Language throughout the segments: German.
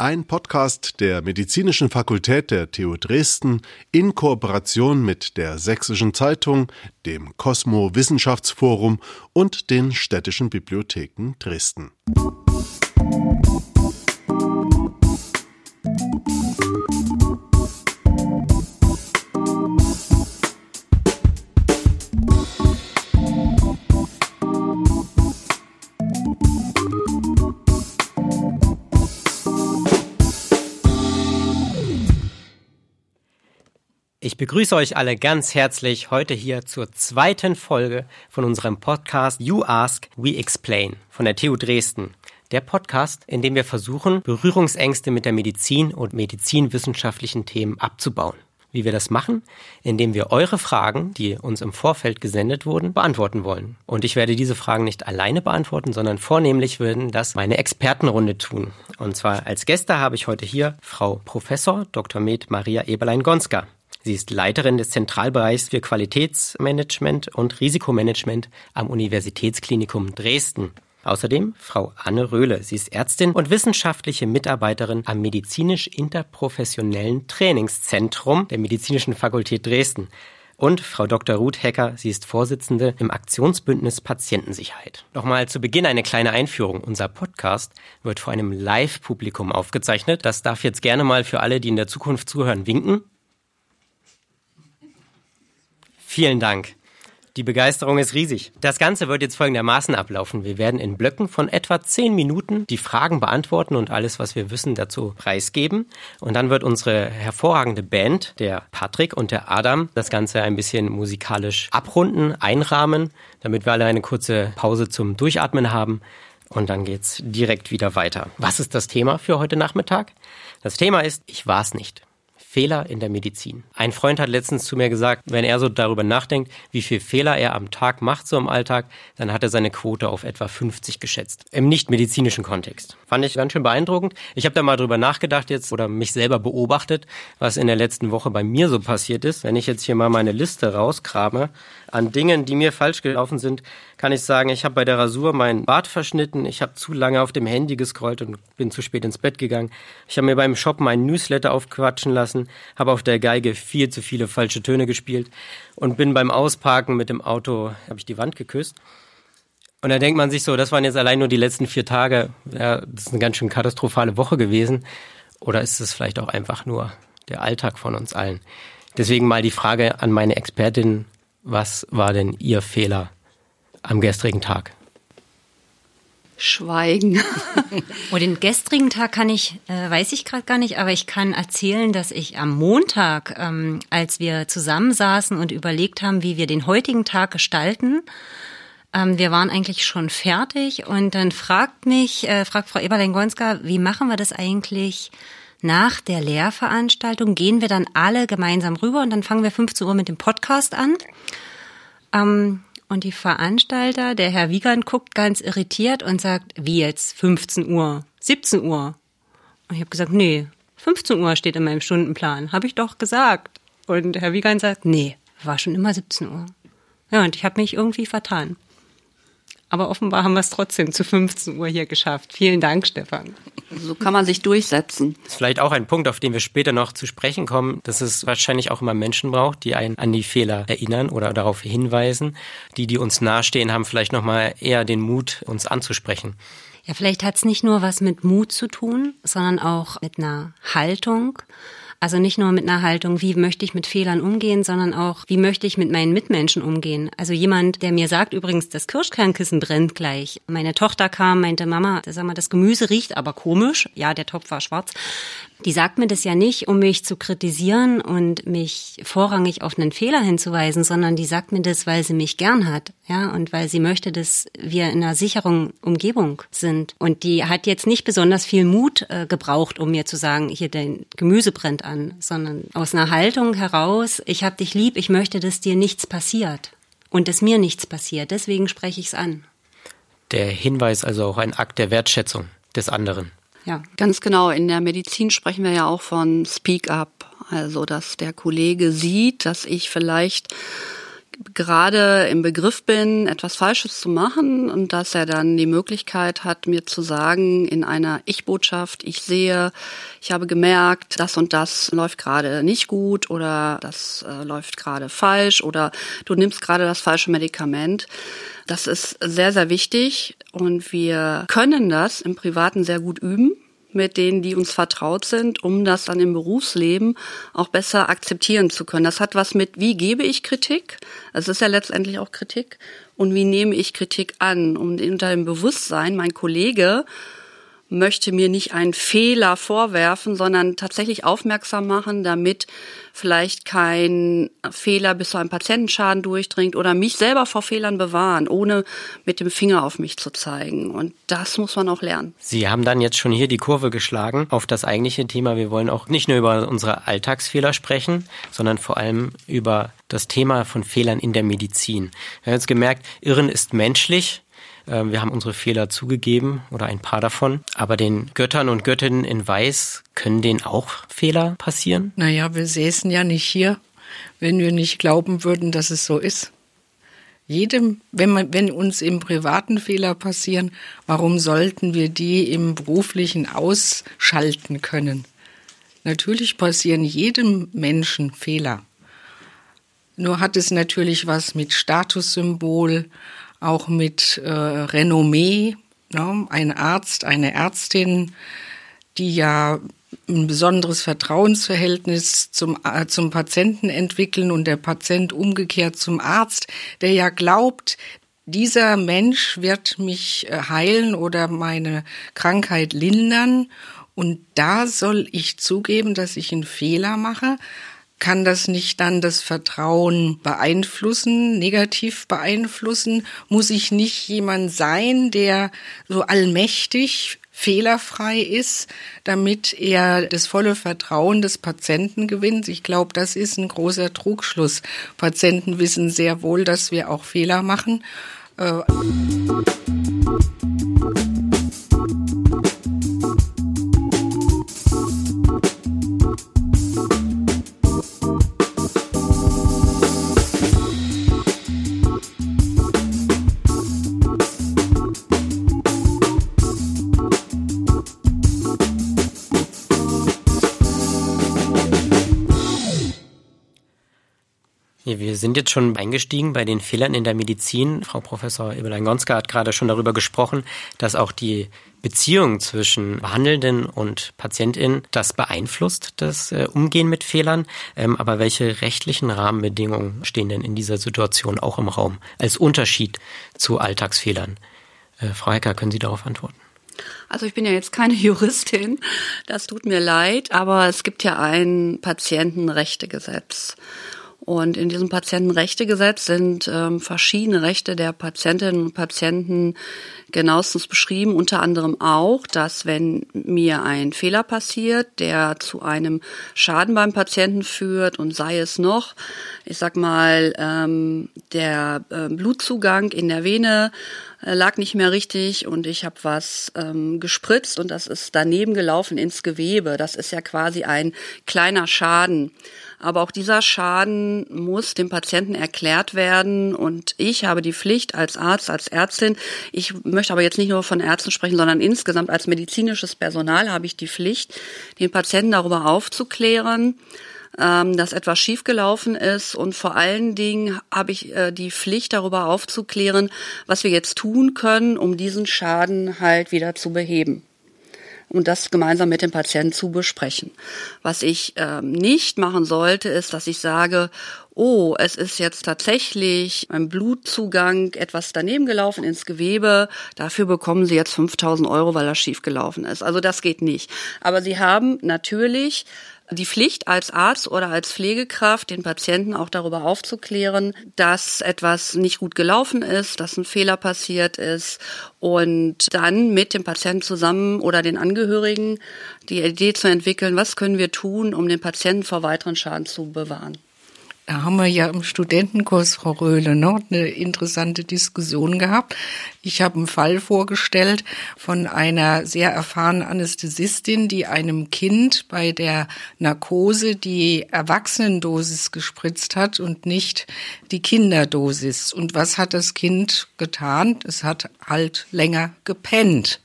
Ein Podcast der Medizinischen Fakultät der TU Dresden in Kooperation mit der Sächsischen Zeitung, dem Cosmo Wissenschaftsforum und den städtischen Bibliotheken Dresden. Ich begrüße euch alle ganz herzlich heute hier zur zweiten Folge von unserem Podcast You Ask, We Explain von der TU Dresden. Der Podcast, in dem wir versuchen, Berührungsängste mit der Medizin und medizinwissenschaftlichen Themen abzubauen. Wie wir das machen? Indem wir eure Fragen, die uns im Vorfeld gesendet wurden, beantworten wollen. Und ich werde diese Fragen nicht alleine beantworten, sondern vornehmlich würden das meine Expertenrunde tun. Und zwar als Gäste habe ich heute hier Frau Professor Dr. Med Maria Eberlein-Gonska. Sie ist Leiterin des Zentralbereichs für Qualitätsmanagement und Risikomanagement am Universitätsklinikum Dresden. Außerdem Frau Anne Röhle. Sie ist Ärztin und wissenschaftliche Mitarbeiterin am medizinisch-interprofessionellen Trainingszentrum der Medizinischen Fakultät Dresden. Und Frau Dr. Ruth Hecker, sie ist Vorsitzende im Aktionsbündnis Patientensicherheit. Nochmal zu Beginn eine kleine Einführung. Unser Podcast wird vor einem Live-Publikum aufgezeichnet. Das darf jetzt gerne mal für alle, die in der Zukunft zuhören, winken. Vielen Dank. Die Begeisterung ist riesig. Das Ganze wird jetzt folgendermaßen ablaufen. Wir werden in Blöcken von etwa zehn Minuten die Fragen beantworten und alles, was wir wissen, dazu preisgeben. Und dann wird unsere hervorragende Band, der Patrick und der Adam, das Ganze ein bisschen musikalisch abrunden, einrahmen, damit wir alle eine kurze Pause zum Durchatmen haben. Und dann geht's direkt wieder weiter. Was ist das Thema für heute Nachmittag? Das Thema ist, ich war's nicht. Fehler in der Medizin. Ein Freund hat letztens zu mir gesagt, wenn er so darüber nachdenkt, wie viel Fehler er am Tag macht, so im Alltag, dann hat er seine Quote auf etwa 50 geschätzt. Im nicht-medizinischen Kontext. Fand ich ganz schön beeindruckend. Ich habe da mal drüber nachgedacht jetzt oder mich selber beobachtet, was in der letzten Woche bei mir so passiert ist. Wenn ich jetzt hier mal meine Liste rauskrame an Dingen, die mir falsch gelaufen sind, kann ich sagen, ich habe bei der Rasur meinen Bart verschnitten, ich habe zu lange auf dem Handy gescrollt und bin zu spät ins Bett gegangen. Ich habe mir beim Shoppen einen Newsletter aufquatschen lassen, habe auf der Geige viel zu viele falsche Töne gespielt und bin beim Ausparken mit dem Auto, habe ich die Wand geküsst. Und da denkt man sich so, das waren jetzt allein nur die letzten vier Tage. Ja, das ist eine ganz schön katastrophale Woche gewesen. Oder ist es vielleicht auch einfach nur der Alltag von uns allen? Deswegen mal die Frage an meine Expertin, was war denn Ihr Fehler am gestrigen Tag? Schweigen. Und den gestrigen Tag kann ich, äh, weiß ich gerade gar nicht, aber ich kann erzählen, dass ich am Montag, ähm, als wir zusammensaßen und überlegt haben, wie wir den heutigen Tag gestalten, ähm, wir waren eigentlich schon fertig und dann fragt mich, äh, fragt Frau Eberlein-Gonska, wie machen wir das eigentlich nach der Lehrveranstaltung? Gehen wir dann alle gemeinsam rüber und dann fangen wir 15 Uhr mit dem Podcast an. Ähm, und die Veranstalter, der Herr Wiegand, guckt ganz irritiert und sagt, wie jetzt 15 Uhr, 17 Uhr? Und ich habe gesagt, nee, 15 Uhr steht in meinem Stundenplan, habe ich doch gesagt. Und Herr Wiegand sagt, nee, war schon immer 17 Uhr. Ja, und ich habe mich irgendwie vertan. Aber offenbar haben wir es trotzdem zu 15 Uhr hier geschafft. Vielen Dank, Stefan. So kann man sich durchsetzen. Das ist vielleicht auch ein Punkt, auf den wir später noch zu sprechen kommen, dass es wahrscheinlich auch immer Menschen braucht, die einen an die Fehler erinnern oder darauf hinweisen. Die, die uns nahestehen, haben vielleicht nochmal eher den Mut, uns anzusprechen. Ja, vielleicht hat es nicht nur was mit Mut zu tun, sondern auch mit einer Haltung also nicht nur mit einer Haltung, wie möchte ich mit Fehlern umgehen, sondern auch, wie möchte ich mit meinen Mitmenschen umgehen. Also jemand, der mir sagt, übrigens, das Kirschkernkissen brennt gleich. Meine Tochter kam, meinte, Mama, sag mal, das Gemüse riecht aber komisch. Ja, der Topf war schwarz. Die sagt mir das ja nicht, um mich zu kritisieren und mich vorrangig auf einen Fehler hinzuweisen, sondern die sagt mir das, weil sie mich gern hat, ja, und weil sie möchte, dass wir in einer sicheren Umgebung sind. Und die hat jetzt nicht besonders viel Mut äh, gebraucht, um mir zu sagen, hier dein Gemüse brennt an, sondern aus einer Haltung heraus, ich hab dich lieb, ich möchte, dass dir nichts passiert und dass mir nichts passiert. Deswegen spreche ich es an. Der Hinweis also auch ein Akt der Wertschätzung des anderen. Ja, ganz genau. In der Medizin sprechen wir ja auch von Speak Up. Also, dass der Kollege sieht, dass ich vielleicht gerade im Begriff bin, etwas Falsches zu machen und dass er dann die Möglichkeit hat, mir zu sagen in einer Ich-Botschaft, ich sehe, ich habe gemerkt, das und das läuft gerade nicht gut oder das äh, läuft gerade falsch oder du nimmst gerade das falsche Medikament. Das ist sehr, sehr wichtig und wir können das im Privaten sehr gut üben mit denen, die uns vertraut sind, um das dann im Berufsleben auch besser akzeptieren zu können. Das hat was mit, wie gebe ich Kritik? Es ist ja letztendlich auch Kritik. Und wie nehme ich Kritik an? Und unter dem Bewusstsein, mein Kollege möchte mir nicht einen Fehler vorwerfen, sondern tatsächlich aufmerksam machen, damit vielleicht kein Fehler bis zu einem Patientenschaden durchdringt oder mich selber vor Fehlern bewahren, ohne mit dem Finger auf mich zu zeigen. Und das muss man auch lernen. Sie haben dann jetzt schon hier die Kurve geschlagen auf das eigentliche Thema. Wir wollen auch nicht nur über unsere Alltagsfehler sprechen, sondern vor allem über das Thema von Fehlern in der Medizin. Wir haben jetzt gemerkt, Irren ist menschlich. Ähm, wir haben unsere Fehler zugegeben oder ein paar davon. Aber den Göttern und Göttinnen in Weiß können denen auch Fehler passieren? Naja, wir säßen ja nicht hier, wenn wir nicht glauben würden, dass es so ist. Jedem, wenn, man, wenn uns im privaten Fehler passieren, warum sollten wir die im beruflichen ausschalten können? Natürlich passieren jedem Menschen Fehler. Nur hat es natürlich was mit Statussymbol, auch mit äh, Renommee. Ne? Ein Arzt, eine Ärztin, die ja ein besonderes Vertrauensverhältnis zum, äh, zum Patienten entwickeln und der Patient umgekehrt zum Arzt, der ja glaubt, dieser Mensch wird mich äh, heilen oder meine Krankheit lindern. Und da soll ich zugeben, dass ich einen Fehler mache, kann das nicht dann das Vertrauen beeinflussen, negativ beeinflussen? Muss ich nicht jemand sein, der so allmächtig fehlerfrei ist, damit er das volle Vertrauen des Patienten gewinnt. Ich glaube, das ist ein großer Trugschluss. Patienten wissen sehr wohl, dass wir auch Fehler machen. Äh sind jetzt schon eingestiegen bei den Fehlern in der Medizin. Frau Professor Eberlein-Gonska hat gerade schon darüber gesprochen, dass auch die Beziehung zwischen Behandelnden und Patientin das beeinflusst, das äh, Umgehen mit Fehlern. Ähm, aber welche rechtlichen Rahmenbedingungen stehen denn in dieser Situation auch im Raum als Unterschied zu Alltagsfehlern? Äh, Frau Hecker, können Sie darauf antworten? Also ich bin ja jetzt keine Juristin, das tut mir leid, aber es gibt ja ein Patientenrechtegesetz. Und in diesem Patientenrechtegesetz sind ähm, verschiedene Rechte der Patientinnen und Patienten genauestens beschrieben, unter anderem auch, dass wenn mir ein Fehler passiert, der zu einem Schaden beim Patienten führt und sei es noch, ich sag mal, ähm, der äh, Blutzugang in der Vene äh, lag nicht mehr richtig und ich habe was ähm, gespritzt und das ist daneben gelaufen ins Gewebe. Das ist ja quasi ein kleiner Schaden. Aber auch dieser Schaden muss dem Patienten erklärt werden. Und ich habe die Pflicht als Arzt, als Ärztin, ich möchte aber jetzt nicht nur von Ärzten sprechen, sondern insgesamt als medizinisches Personal habe ich die Pflicht, den Patienten darüber aufzuklären, ähm, dass etwas schiefgelaufen ist. Und vor allen Dingen habe ich äh, die Pflicht darüber aufzuklären, was wir jetzt tun können, um diesen Schaden halt wieder zu beheben und das gemeinsam mit dem Patienten zu besprechen. Was ich ähm, nicht machen sollte, ist, dass ich sage, oh, es ist jetzt tatsächlich beim Blutzugang etwas daneben gelaufen ins Gewebe, dafür bekommen Sie jetzt 5000 Euro, weil das schief gelaufen ist. Also das geht nicht. Aber Sie haben natürlich die Pflicht als Arzt oder als Pflegekraft, den Patienten auch darüber aufzuklären, dass etwas nicht gut gelaufen ist, dass ein Fehler passiert ist und dann mit dem Patienten zusammen oder den Angehörigen die Idee zu entwickeln, was können wir tun, um den Patienten vor weiteren Schaden zu bewahren. Da haben wir ja im Studentenkurs, Frau Röhle, noch eine interessante Diskussion gehabt. Ich habe einen Fall vorgestellt von einer sehr erfahrenen Anästhesistin, die einem Kind bei der Narkose die Erwachsenendosis gespritzt hat und nicht die Kinderdosis. Und was hat das Kind getan? Es hat halt länger gepennt.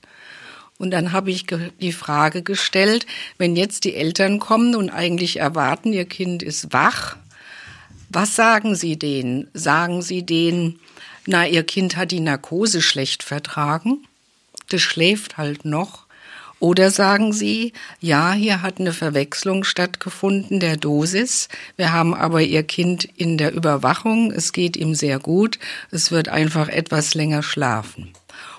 Und dann habe ich die Frage gestellt, wenn jetzt die Eltern kommen und eigentlich erwarten, ihr Kind ist wach, was sagen Sie denen? Sagen Sie denen, na, Ihr Kind hat die Narkose schlecht vertragen? Das schläft halt noch. Oder sagen Sie, ja, hier hat eine Verwechslung stattgefunden der Dosis. Wir haben aber Ihr Kind in der Überwachung. Es geht ihm sehr gut. Es wird einfach etwas länger schlafen.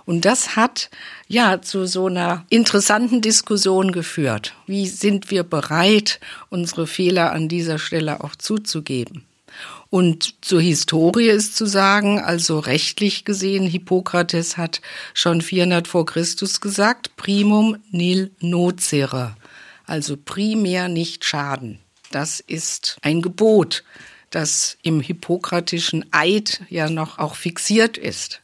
Und das hat ja zu so einer interessanten Diskussion geführt. Wie sind wir bereit, unsere Fehler an dieser Stelle auch zuzugeben? Und zur Historie ist zu sagen, also rechtlich gesehen, Hippokrates hat schon 400 vor Christus gesagt, primum nil nocere, also primär nicht schaden. Das ist ein Gebot, das im hippokratischen Eid ja noch auch fixiert ist.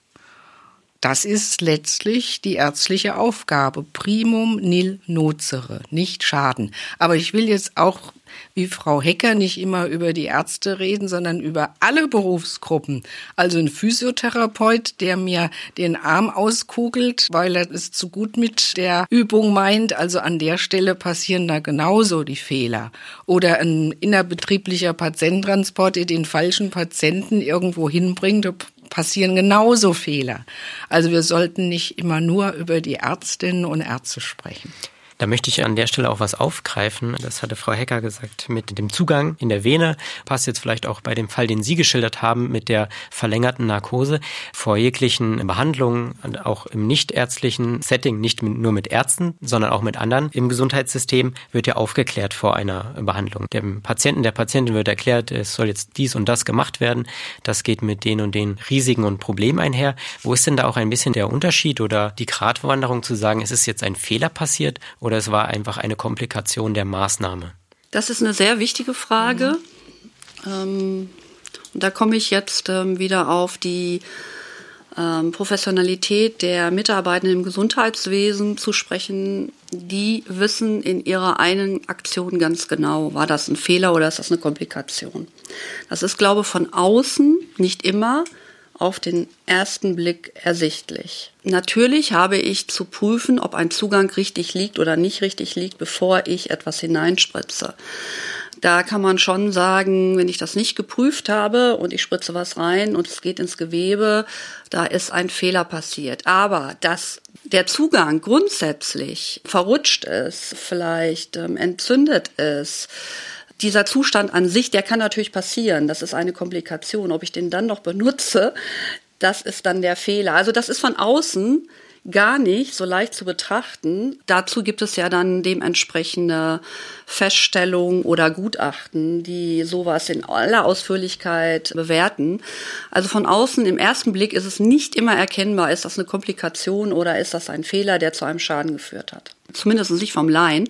Das ist letztlich die ärztliche Aufgabe. Primum nil nocere, nicht schaden. Aber ich will jetzt auch wie Frau Hecker nicht immer über die Ärzte reden, sondern über alle Berufsgruppen. Also ein Physiotherapeut, der mir den Arm auskugelt, weil er es zu gut mit der Übung meint. Also an der Stelle passieren da genauso die Fehler. Oder ein innerbetrieblicher Patiententransport, der den falschen Patienten irgendwo hinbringt, passieren genauso Fehler. Also wir sollten nicht immer nur über die Ärztinnen und Ärzte sprechen. Da möchte ich an der Stelle auch was aufgreifen. Das hatte Frau Hecker gesagt mit dem Zugang in der Vene. Passt jetzt vielleicht auch bei dem Fall, den Sie geschildert haben mit der verlängerten Narkose. Vor jeglichen Behandlungen, auch im nichtärztlichen Setting, nicht nur mit Ärzten, sondern auch mit anderen im Gesundheitssystem, wird ja aufgeklärt vor einer Behandlung. Dem Patienten, der Patientin wird erklärt, es soll jetzt dies und das gemacht werden. Das geht mit den und den Risiken und Problemen einher. Wo ist denn da auch ein bisschen der Unterschied oder die Gratwanderung zu sagen, es ist jetzt ein Fehler passiert oder es war einfach eine Komplikation der Maßnahme? Das ist eine sehr wichtige Frage. Mhm. Ähm, und da komme ich jetzt ähm, wieder auf die ähm, Professionalität der Mitarbeitenden im Gesundheitswesen zu sprechen. Die wissen in ihrer einen Aktion ganz genau, war das ein Fehler oder ist das eine Komplikation. Das ist, glaube ich, von außen nicht immer auf den ersten Blick ersichtlich. Natürlich habe ich zu prüfen, ob ein Zugang richtig liegt oder nicht richtig liegt, bevor ich etwas hineinspritze. Da kann man schon sagen, wenn ich das nicht geprüft habe und ich spritze was rein und es geht ins Gewebe, da ist ein Fehler passiert. Aber dass der Zugang grundsätzlich verrutscht ist, vielleicht ähm, entzündet ist, dieser Zustand an sich, der kann natürlich passieren. Das ist eine Komplikation. Ob ich den dann noch benutze, das ist dann der Fehler. Also das ist von außen gar nicht so leicht zu betrachten. Dazu gibt es ja dann dementsprechende Feststellungen oder Gutachten, die sowas in aller Ausführlichkeit bewerten. Also von außen im ersten Blick ist es nicht immer erkennbar, ist das eine Komplikation oder ist das ein Fehler, der zu einem Schaden geführt hat. Zumindest nicht vom Laien.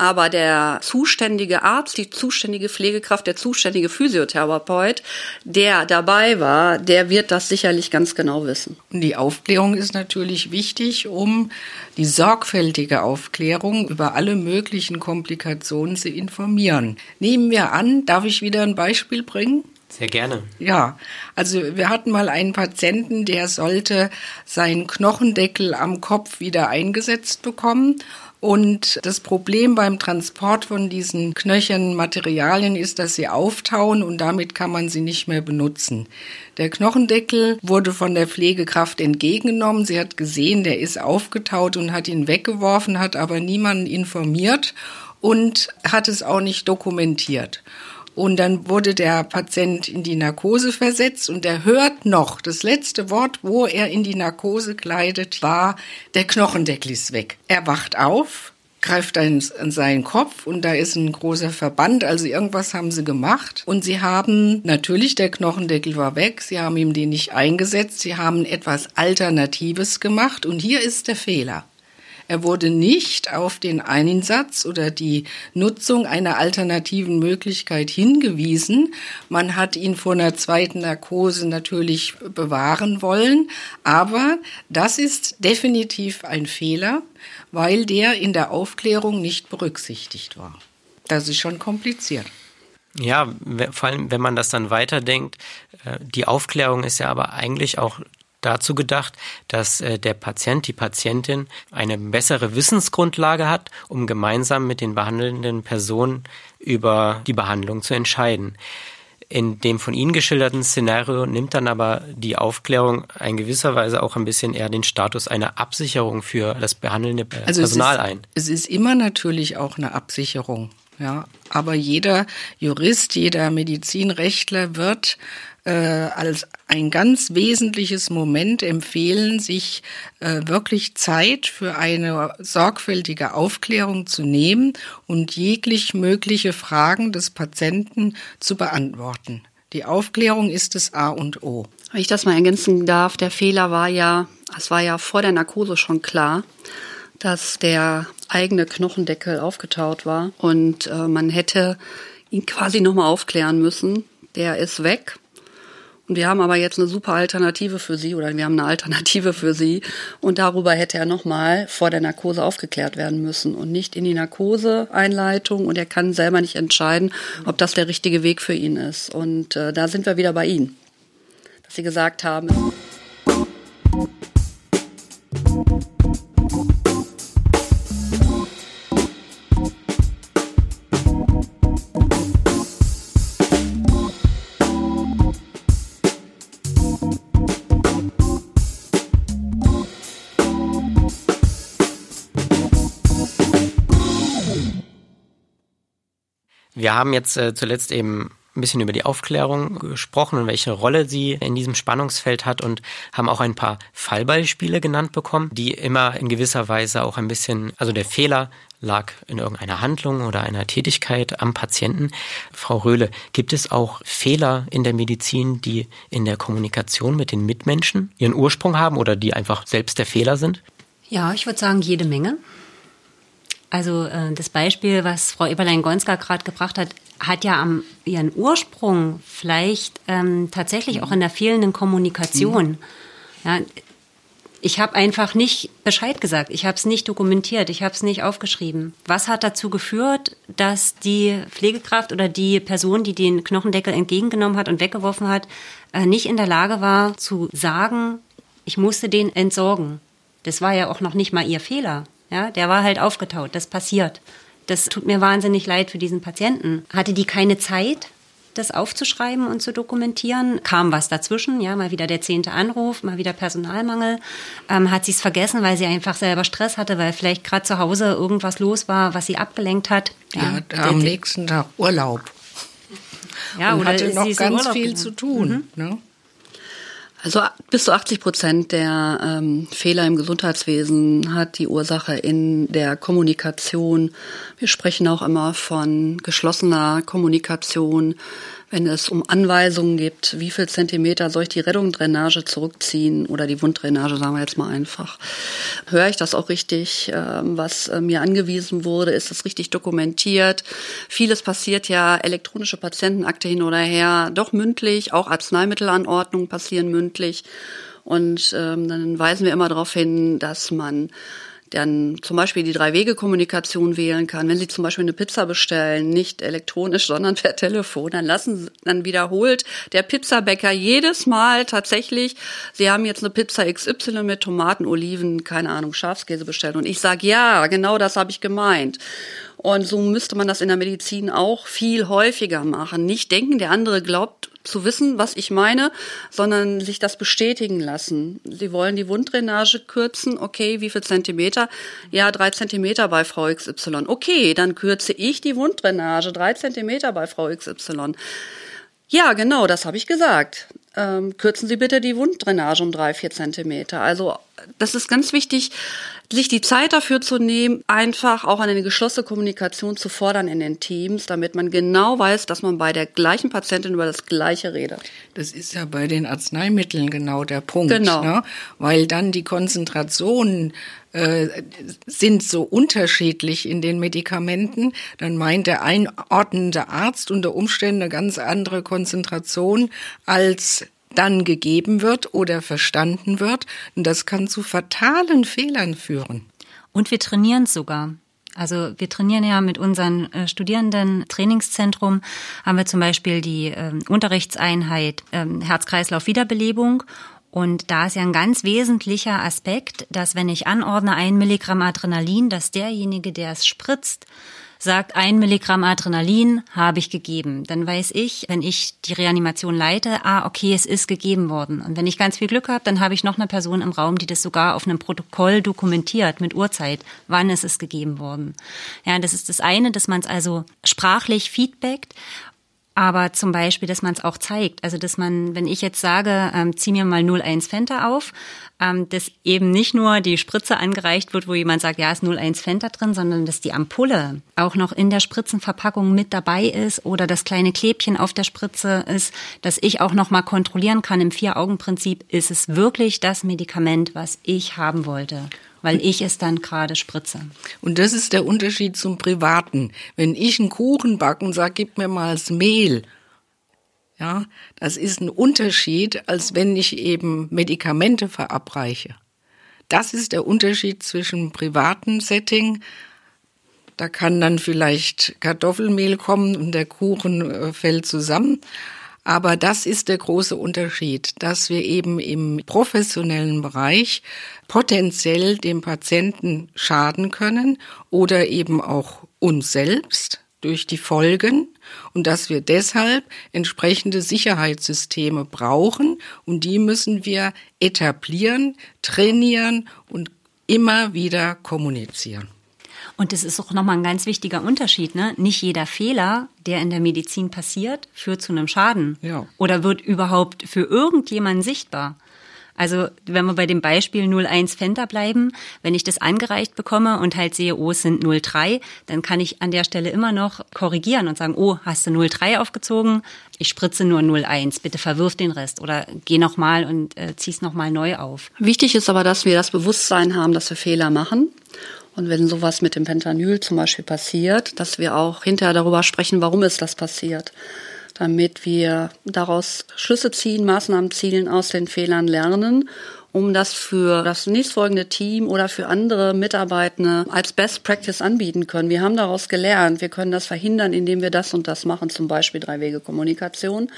Aber der zuständige Arzt, die zuständige Pflegekraft, der zuständige Physiotherapeut, der dabei war, der wird das sicherlich ganz genau wissen. Die Aufklärung ist natürlich wichtig, um die sorgfältige Aufklärung über alle möglichen Komplikationen zu informieren. Nehmen wir an, darf ich wieder ein Beispiel bringen? Sehr gerne. Ja, also wir hatten mal einen Patienten, der sollte seinen Knochendeckel am Kopf wieder eingesetzt bekommen und das Problem beim Transport von diesen Knöchern Materialien ist, dass sie auftauen und damit kann man sie nicht mehr benutzen. Der Knochendeckel wurde von der Pflegekraft entgegengenommen. Sie hat gesehen, der ist aufgetaut und hat ihn weggeworfen, hat aber niemanden informiert und hat es auch nicht dokumentiert. Und dann wurde der Patient in die Narkose versetzt und er hört noch, das letzte Wort, wo er in die Narkose kleidet, war, der Knochendeckel ist weg. Er wacht auf, greift an seinen Kopf und da ist ein großer Verband, also irgendwas haben sie gemacht. Und sie haben, natürlich, der Knochendeckel war weg, sie haben ihm den nicht eingesetzt, sie haben etwas Alternatives gemacht und hier ist der Fehler. Er wurde nicht auf den Einsatz oder die Nutzung einer alternativen Möglichkeit hingewiesen. Man hat ihn vor einer zweiten Narkose natürlich bewahren wollen, aber das ist definitiv ein Fehler, weil der in der Aufklärung nicht berücksichtigt war. Das ist schon kompliziert. Ja, vor allem, wenn man das dann weiterdenkt, äh, die Aufklärung ist ja aber eigentlich auch dazu gedacht, dass äh, der Patient, die Patientin eine bessere Wissensgrundlage hat, um gemeinsam mit den behandelnden Personen über die Behandlung zu entscheiden. In dem von Ihnen geschilderten Szenario nimmt dann aber die Aufklärung in gewisser Weise auch ein bisschen eher den Status einer Absicherung für das behandelnde also Personal es ist, ein. Es ist immer natürlich auch eine Absicherung. Ja, aber jeder Jurist, jeder Medizinrechtler wird äh, als ein ganz wesentliches Moment empfehlen, sich äh, wirklich Zeit für eine sorgfältige Aufklärung zu nehmen und jeglich mögliche Fragen des Patienten zu beantworten. Die Aufklärung ist das A und O. Wenn ich das mal ergänzen darf, der Fehler war ja, es war ja vor der Narkose schon klar, dass der eigene Knochendeckel aufgetaut war und äh, man hätte ihn quasi nochmal aufklären müssen. Der ist weg. Und wir haben aber jetzt eine super Alternative für Sie oder wir haben eine Alternative für Sie. Und darüber hätte er nochmal vor der Narkose aufgeklärt werden müssen und nicht in die Narkoseeinleitung. Und er kann selber nicht entscheiden, ob das der richtige Weg für ihn ist. Und äh, da sind wir wieder bei Ihnen. Dass Sie gesagt haben, Wir haben jetzt äh, zuletzt eben ein bisschen über die Aufklärung gesprochen und welche Rolle sie in diesem Spannungsfeld hat und haben auch ein paar Fallbeispiele genannt bekommen, die immer in gewisser Weise auch ein bisschen, also der Fehler lag in irgendeiner Handlung oder einer Tätigkeit am Patienten. Frau Röhle, gibt es auch Fehler in der Medizin, die in der Kommunikation mit den Mitmenschen ihren Ursprung haben oder die einfach selbst der Fehler sind? Ja, ich würde sagen, jede Menge. Also äh, das Beispiel, was Frau Eberlein-Gonska gerade gebracht hat, hat ja am, ihren Ursprung vielleicht ähm, tatsächlich auch in der fehlenden Kommunikation. Mhm. Ja, ich habe einfach nicht Bescheid gesagt. Ich habe es nicht dokumentiert. Ich habe es nicht aufgeschrieben. Was hat dazu geführt, dass die Pflegekraft oder die Person, die den Knochendeckel entgegengenommen hat und weggeworfen hat, äh, nicht in der Lage war zu sagen, ich musste den entsorgen. Das war ja auch noch nicht mal ihr Fehler. Ja, der war halt aufgetaut. Das passiert. Das tut mir wahnsinnig leid für diesen Patienten. Hatte die keine Zeit, das aufzuschreiben und zu dokumentieren. Kam was dazwischen, ja, mal wieder der zehnte Anruf, mal wieder Personalmangel. Ähm, hat sie es vergessen, weil sie einfach selber Stress hatte, weil vielleicht gerade zu Hause irgendwas los war, was sie abgelenkt hat. Ja, ja am nächsten Tag Urlaub. Ja, und oder hatte noch ganz viel zu tun. Mhm. Ne? Also bis zu 80 Prozent der ähm, Fehler im Gesundheitswesen hat die Ursache in der Kommunikation. Wir sprechen auch immer von geschlossener Kommunikation, wenn es um Anweisungen gibt, wie viel Zentimeter soll ich die Rettungsdrainage zurückziehen oder die Wunddrainage, sagen wir jetzt mal einfach. Höre ich das auch richtig, ähm, was äh, mir angewiesen wurde? Ist das richtig dokumentiert? Vieles passiert ja, elektronische Patientenakte hin oder her, doch mündlich, auch Arzneimittelanordnungen passieren mündlich. Und ähm, dann weisen wir immer darauf hin, dass man dann zum Beispiel die Drei-Wege-Kommunikation wählen kann. Wenn Sie zum Beispiel eine Pizza bestellen, nicht elektronisch, sondern per Telefon, dann lassen, dann wiederholt der Pizzabäcker jedes Mal tatsächlich, Sie haben jetzt eine Pizza XY mit Tomaten, Oliven, keine Ahnung, Schafskäse bestellt. Und ich sage, ja, genau das habe ich gemeint. Und so müsste man das in der Medizin auch viel häufiger machen. Nicht denken, der andere glaubt zu wissen, was ich meine, sondern sich das bestätigen lassen. Sie wollen die Wunddrainage kürzen. Okay, wie viel Zentimeter? Ja, drei Zentimeter bei Frau XY. Okay, dann kürze ich die Wunddrainage. Drei Zentimeter bei Frau XY. Ja, genau, das habe ich gesagt. Ähm, kürzen Sie bitte die Wunddrainage um drei, vier Zentimeter. Also das ist ganz wichtig, sich die Zeit dafür zu nehmen, einfach auch eine geschlossene Kommunikation zu fordern in den Teams, damit man genau weiß, dass man bei der gleichen Patientin über das Gleiche redet. Das ist ja bei den Arzneimitteln genau der Punkt, genau. ne? weil dann die Konzentrationen äh, sind so unterschiedlich in den Medikamenten, dann meint der einordnende Arzt unter Umständen eine ganz andere Konzentration als dann gegeben wird oder verstanden wird. Und das kann zu fatalen Fehlern führen. Und wir trainieren es sogar. Also wir trainieren ja mit unseren äh, Studierenden Trainingszentrum, haben wir zum Beispiel die äh, Unterrichtseinheit äh, Herz-Kreislauf-Wiederbelebung. Und da ist ja ein ganz wesentlicher Aspekt, dass wenn ich anordne ein Milligramm Adrenalin, dass derjenige, der es spritzt, sagt, ein Milligramm Adrenalin habe ich gegeben. Dann weiß ich, wenn ich die Reanimation leite, ah, okay, es ist gegeben worden. Und wenn ich ganz viel Glück habe, dann habe ich noch eine Person im Raum, die das sogar auf einem Protokoll dokumentiert mit Uhrzeit, wann ist es gegeben worden. Ja, das ist das eine, dass man es also sprachlich feedbackt aber zum Beispiel, dass man es auch zeigt. Also, dass man, wenn ich jetzt sage, ähm, zieh mir mal 01 Fenta auf, ähm, dass eben nicht nur die Spritze angereicht wird, wo jemand sagt, ja, ist 01 Fenta drin, sondern dass die Ampulle auch noch in der Spritzenverpackung mit dabei ist oder das kleine Klebchen auf der Spritze ist, dass ich auch noch mal kontrollieren kann im Vier-Augen-Prinzip, ist es wirklich das Medikament, was ich haben wollte weil ich es dann gerade spritze. Und das ist der Unterschied zum Privaten. Wenn ich einen Kuchen backe und sage, gib mir mal das Mehl, ja, das ist ein Unterschied, als wenn ich eben Medikamente verabreiche. Das ist der Unterschied zwischen privaten Setting. Da kann dann vielleicht Kartoffelmehl kommen und der Kuchen äh, fällt zusammen. Aber das ist der große Unterschied, dass wir eben im professionellen Bereich potenziell dem Patienten schaden können oder eben auch uns selbst durch die Folgen und dass wir deshalb entsprechende Sicherheitssysteme brauchen und die müssen wir etablieren, trainieren und immer wieder kommunizieren. Und das ist auch nochmal ein ganz wichtiger Unterschied. Ne? Nicht jeder Fehler, der in der Medizin passiert, führt zu einem Schaden ja. oder wird überhaupt für irgendjemanden sichtbar. Also wenn wir bei dem Beispiel 01 Fenta bleiben, wenn ich das angereicht bekomme und halt sehe, oh, es sind 03, dann kann ich an der Stelle immer noch korrigieren und sagen, oh, hast du 03 aufgezogen? Ich spritze nur 01, bitte verwirf den Rest oder geh nochmal und äh, zieh's nochmal neu auf. Wichtig ist aber, dass wir das Bewusstsein haben, dass wir Fehler machen und wenn sowas mit dem Pentanyl zum Beispiel passiert, dass wir auch hinterher darüber sprechen, warum ist das passiert. Damit wir daraus Schlüsse ziehen, Maßnahmen zielen, aus den Fehlern lernen, um das für das nächstfolgende Team oder für andere Mitarbeitende als Best Practice anbieten können. Wir haben daraus gelernt, wir können das verhindern, indem wir das und das machen, zum Beispiel Drei-Wege-Kommunikation.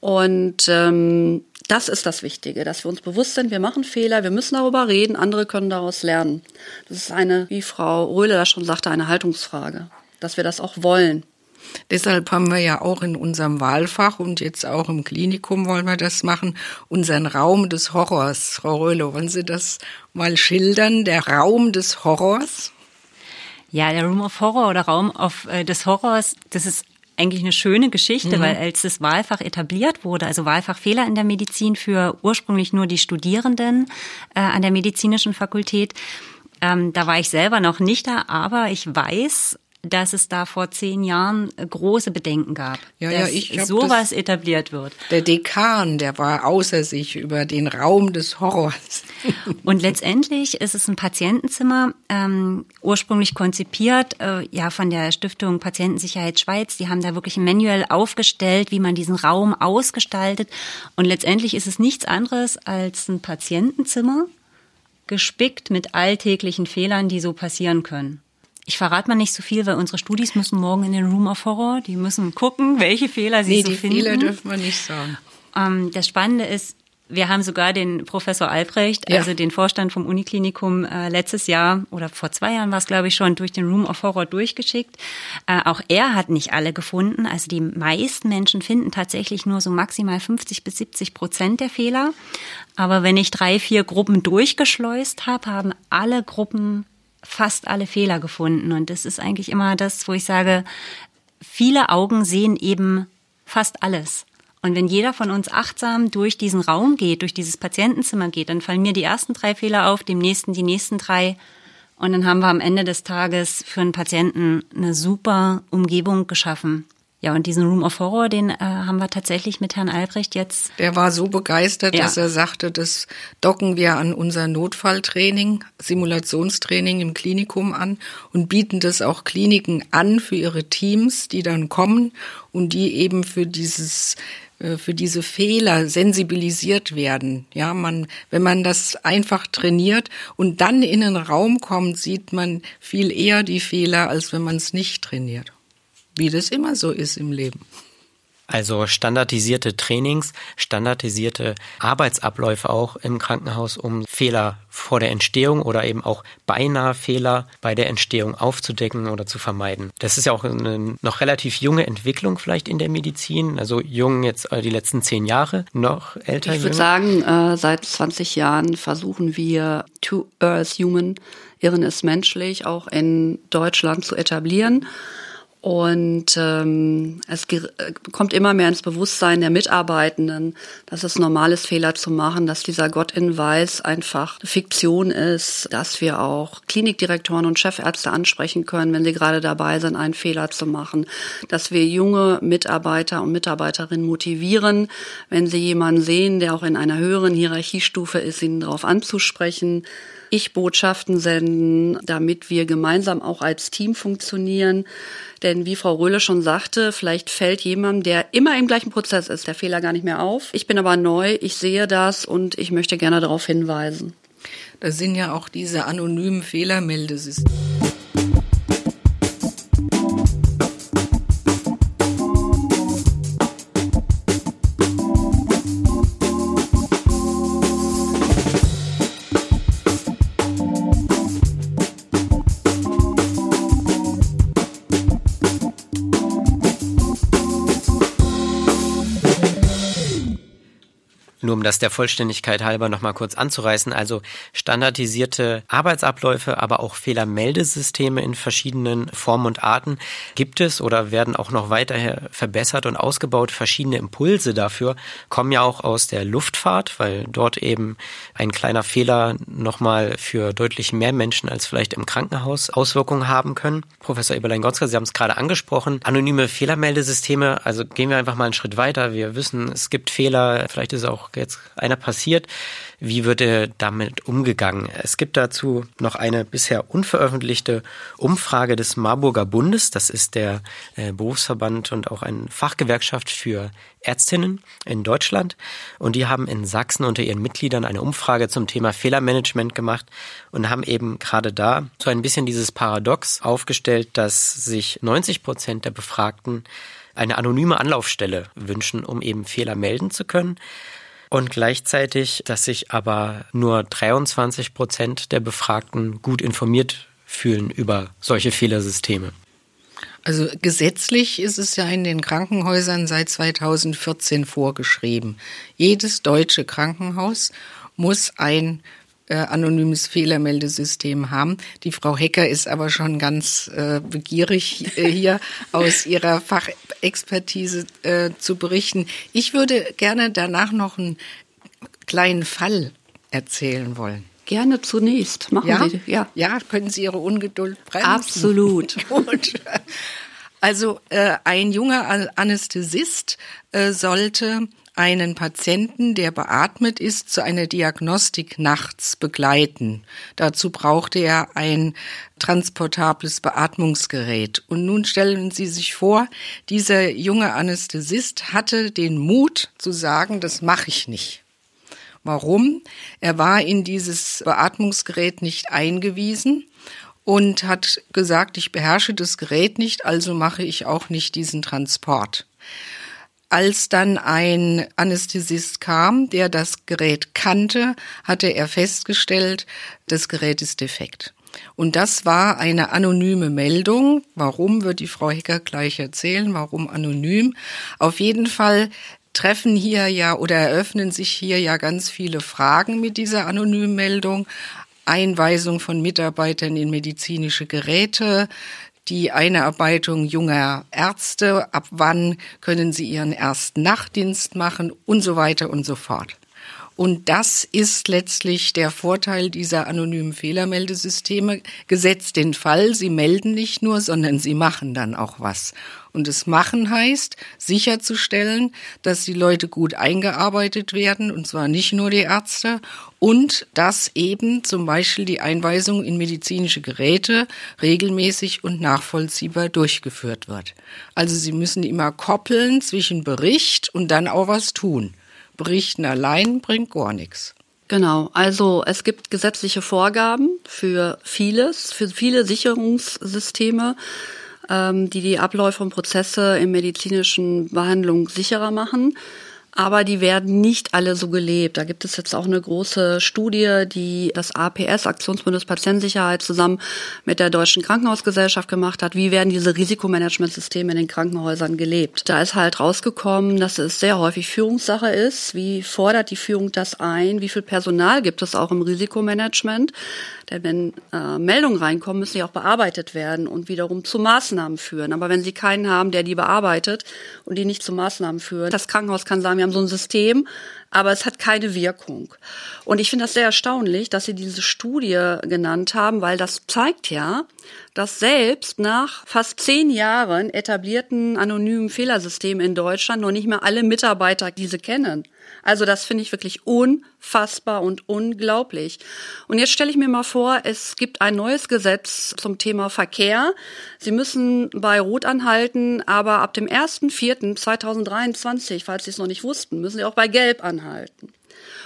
Und ähm, das ist das Wichtige, dass wir uns bewusst sind, wir machen Fehler, wir müssen darüber reden, andere können daraus lernen. Das ist eine, wie Frau Röhle da schon sagte, eine Haltungsfrage, dass wir das auch wollen. Deshalb haben wir ja auch in unserem Wahlfach und jetzt auch im Klinikum wollen wir das machen, unseren Raum des Horrors. Frau Röhle, wollen Sie das mal schildern, der Raum des Horrors? Ja, der Room of Horror oder Raum of, äh, des Horrors, das ist eigentlich eine schöne Geschichte, mhm. weil als das Wahlfach etabliert wurde, also Wahlfachfehler in der Medizin für ursprünglich nur die Studierenden äh, an der medizinischen Fakultät, ähm, da war ich selber noch nicht da, aber ich weiß dass es da vor zehn Jahren große Bedenken gab, ja, dass ja, ich sowas das, etabliert wird. Der Dekan, der war außer sich über den Raum des Horrors. Und letztendlich ist es ein Patientenzimmer, ähm, ursprünglich konzipiert, äh, ja von der Stiftung Patientensicherheit Schweiz. Die haben da wirklich ein Manual aufgestellt, wie man diesen Raum ausgestaltet. Und letztendlich ist es nichts anderes als ein Patientenzimmer, gespickt mit alltäglichen Fehlern, die so passieren können. Ich verrate mal nicht so viel, weil unsere Studis müssen morgen in den Room of Horror. Die müssen gucken, welche Fehler sie nee, so die finden. Fehler dürfen wir nicht sagen. Ähm, das Spannende ist, wir haben sogar den Professor Albrecht, ja. also den Vorstand vom Uniklinikum, äh, letztes Jahr oder vor zwei Jahren war es, glaube ich, schon durch den Room of Horror durchgeschickt. Äh, auch er hat nicht alle gefunden. Also die meisten Menschen finden tatsächlich nur so maximal 50 bis 70 Prozent der Fehler. Aber wenn ich drei, vier Gruppen durchgeschleust habe, haben alle Gruppen fast alle Fehler gefunden. Und das ist eigentlich immer das, wo ich sage, viele Augen sehen eben fast alles. Und wenn jeder von uns achtsam durch diesen Raum geht, durch dieses Patientenzimmer geht, dann fallen mir die ersten drei Fehler auf, dem nächsten die nächsten drei. Und dann haben wir am Ende des Tages für einen Patienten eine super Umgebung geschaffen. Ja, und diesen Room of Horror, den äh, haben wir tatsächlich mit Herrn Albrecht jetzt. Der war so begeistert, ja. dass er sagte, das docken wir an unser Notfalltraining, Simulationstraining im Klinikum an und bieten das auch Kliniken an für ihre Teams, die dann kommen und die eben für dieses äh, für diese Fehler sensibilisiert werden. Ja, man, wenn man das einfach trainiert und dann in einen Raum kommt, sieht man viel eher die Fehler, als wenn man es nicht trainiert wie das immer so ist im Leben. Also standardisierte Trainings, standardisierte Arbeitsabläufe auch im Krankenhaus, um Fehler vor der Entstehung oder eben auch beinahe Fehler bei der Entstehung aufzudecken oder zu vermeiden. Das ist ja auch eine noch relativ junge Entwicklung vielleicht in der Medizin. Also jung jetzt äh, die letzten zehn Jahre, noch älter. Ich würde sagen, äh, seit 20 Jahren versuchen wir To Earth Human, Irren ist menschlich, auch in Deutschland zu etablieren. Und ähm, es kommt immer mehr ins Bewusstsein der Mitarbeitenden, dass es normal ist, Fehler zu machen, dass dieser Gott in Weiß einfach Fiktion ist, dass wir auch Klinikdirektoren und Chefärzte ansprechen können, wenn sie gerade dabei sind, einen Fehler zu machen, dass wir junge Mitarbeiter und Mitarbeiterinnen motivieren, wenn sie jemanden sehen, der auch in einer höheren Hierarchiestufe ist, ihnen darauf anzusprechen. Ich-Botschaften senden, damit wir gemeinsam auch als Team funktionieren. Denn wie Frau Röhle schon sagte, vielleicht fällt jemandem, der immer im gleichen Prozess ist, der Fehler gar nicht mehr auf. Ich bin aber neu, ich sehe das und ich möchte gerne darauf hinweisen. Das sind ja auch diese anonymen Fehlermeldesysteme. Um das der Vollständigkeit halber nochmal kurz anzureißen, also standardisierte Arbeitsabläufe, aber auch Fehlermeldesysteme in verschiedenen Formen und Arten gibt es oder werden auch noch weiter verbessert und ausgebaut. Verschiedene Impulse dafür kommen ja auch aus der Luftfahrt, weil dort eben ein kleiner Fehler nochmal für deutlich mehr Menschen als vielleicht im Krankenhaus Auswirkungen haben können. Professor Eberlein-Gotzka, Sie haben es gerade angesprochen. Anonyme Fehlermeldesysteme, also gehen wir einfach mal einen Schritt weiter. Wir wissen, es gibt Fehler, vielleicht ist auch jetzt einer passiert, wie wird er damit umgegangen? Es gibt dazu noch eine bisher unveröffentlichte Umfrage des Marburger Bundes. Das ist der äh, Berufsverband und auch eine Fachgewerkschaft für Ärztinnen in Deutschland. Und die haben in Sachsen unter ihren Mitgliedern eine Umfrage zum Thema Fehlermanagement gemacht und haben eben gerade da so ein bisschen dieses Paradox aufgestellt, dass sich 90 Prozent der Befragten eine anonyme Anlaufstelle wünschen, um eben Fehler melden zu können und gleichzeitig, dass sich aber nur 23 Prozent der Befragten gut informiert fühlen über solche Fehlersysteme. Also gesetzlich ist es ja in den Krankenhäusern seit 2014 vorgeschrieben. Jedes deutsche Krankenhaus muss ein äh, anonymes Fehlermeldesystem haben. Die Frau Hecker ist aber schon ganz äh, begierig, äh, hier aus ihrer Fachexpertise äh, zu berichten. Ich würde gerne danach noch einen kleinen Fall erzählen wollen. Gerne zunächst. Machen ja? Sie. Ja. ja, können Sie Ihre Ungeduld bremsen? Absolut. Gut. Also äh, ein junger Anästhesist äh, sollte einen Patienten, der beatmet ist, zu einer Diagnostik nachts begleiten. Dazu brauchte er ein transportables Beatmungsgerät. Und nun stellen Sie sich vor, dieser junge Anästhesist hatte den Mut zu sagen, das mache ich nicht. Warum? Er war in dieses Beatmungsgerät nicht eingewiesen und hat gesagt, ich beherrsche das Gerät nicht, also mache ich auch nicht diesen Transport. Als dann ein Anästhesist kam, der das Gerät kannte, hatte er festgestellt, das Gerät ist defekt. Und das war eine anonyme Meldung. Warum wird die Frau Hecker gleich erzählen? Warum anonym? Auf jeden Fall treffen hier ja oder eröffnen sich hier ja ganz viele Fragen mit dieser anonymen Meldung. Einweisung von Mitarbeitern in medizinische Geräte, die Einarbeitung junger Ärzte, ab wann können sie ihren ersten Nachtdienst machen und so weiter und so fort. Und das ist letztlich der Vorteil dieser anonymen Fehlermeldesysteme. Gesetzt den Fall, sie melden nicht nur, sondern sie machen dann auch was. Und das Machen heißt, sicherzustellen, dass die Leute gut eingearbeitet werden, und zwar nicht nur die Ärzte, und dass eben zum Beispiel die Einweisung in medizinische Geräte regelmäßig und nachvollziehbar durchgeführt wird. Also Sie müssen immer koppeln zwischen Bericht und dann auch was tun. Berichten allein bringt gar nichts. Genau, also es gibt gesetzliche Vorgaben für vieles, für viele Sicherungssysteme, ähm, die die Abläufe und Prozesse in medizinischen Behandlungen sicherer machen aber die werden nicht alle so gelebt. Da gibt es jetzt auch eine große Studie, die das APS, Aktionsbündnis Patientensicherheit, zusammen mit der Deutschen Krankenhausgesellschaft gemacht hat. Wie werden diese Risikomanagementsysteme in den Krankenhäusern gelebt? Da ist halt rausgekommen, dass es sehr häufig Führungssache ist. Wie fordert die Führung das ein? Wie viel Personal gibt es auch im Risikomanagement? Denn wenn äh, Meldungen reinkommen, müssen die auch bearbeitet werden und wiederum zu Maßnahmen führen. Aber wenn Sie keinen haben, der die bearbeitet und die nicht zu Maßnahmen führen, das Krankenhaus kann sagen, wir haben so ein System, aber es hat keine Wirkung. Und ich finde das sehr erstaunlich, dass Sie diese Studie genannt haben, weil das zeigt ja, dass selbst nach fast zehn Jahren etablierten anonymen Fehlersystemen in Deutschland noch nicht mehr alle Mitarbeiter diese kennen. Also das finde ich wirklich unfassbar und unglaublich. Und jetzt stelle ich mir mal vor, es gibt ein neues Gesetz zum Thema Verkehr. Sie müssen bei Rot anhalten, aber ab dem 1.4.2023, falls Sie es noch nicht wussten, müssen Sie auch bei Gelb anhalten.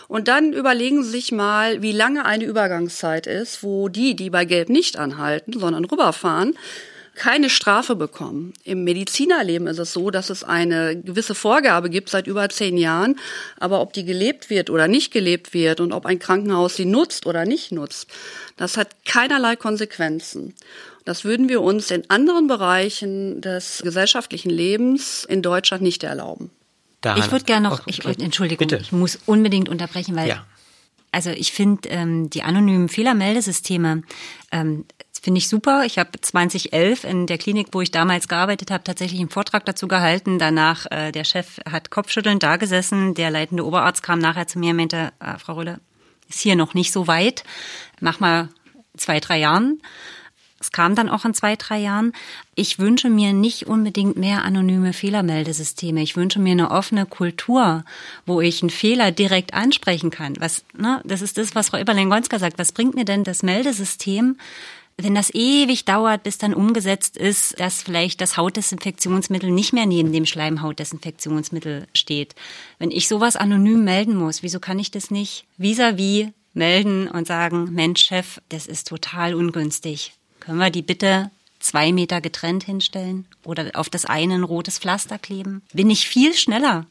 Und dann überlegen Sie sich mal, wie lange eine Übergangszeit ist, wo die, die bei Gelb nicht anhalten, sondern rüberfahren, keine Strafe bekommen. Im Medizinerleben ist es so, dass es eine gewisse Vorgabe gibt seit über zehn Jahren, aber ob die gelebt wird oder nicht gelebt wird und ob ein Krankenhaus sie nutzt oder nicht nutzt, das hat keinerlei Konsequenzen. Das würden wir uns in anderen Bereichen des gesellschaftlichen Lebens in Deutschland nicht erlauben. Daran ich würde gerne noch, ich, Entschuldigung, Bitte. ich muss unbedingt unterbrechen, weil ja. also ich finde ähm, die anonymen Fehlermeldesysteme ähm, finde ich super. Ich habe 2011 in der Klinik, wo ich damals gearbeitet habe, tatsächlich einen Vortrag dazu gehalten. Danach, äh, der Chef hat kopfschüttelnd da gesessen. Der leitende Oberarzt kam nachher zu mir und meinte, äh, Frau Röhle, ist hier noch nicht so weit. Mach mal zwei, drei Jahren. Es kam dann auch in zwei, drei Jahren. Ich wünsche mir nicht unbedingt mehr anonyme Fehlermeldesysteme. Ich wünsche mir eine offene Kultur, wo ich einen Fehler direkt ansprechen kann. Was, ne, das ist das, was Frau Eberlein-Gonska sagt. Was bringt mir denn das Meldesystem, wenn das ewig dauert, bis dann umgesetzt ist, dass vielleicht das Hautdesinfektionsmittel nicht mehr neben dem Schleimhautdesinfektionsmittel steht. Wenn ich sowas anonym melden muss, wieso kann ich das nicht vis-à-vis -vis melden und sagen, Mensch, Chef, das ist total ungünstig. Können wir die bitte zwei Meter getrennt hinstellen oder auf das eine ein rotes Pflaster kleben? Bin ich viel schneller.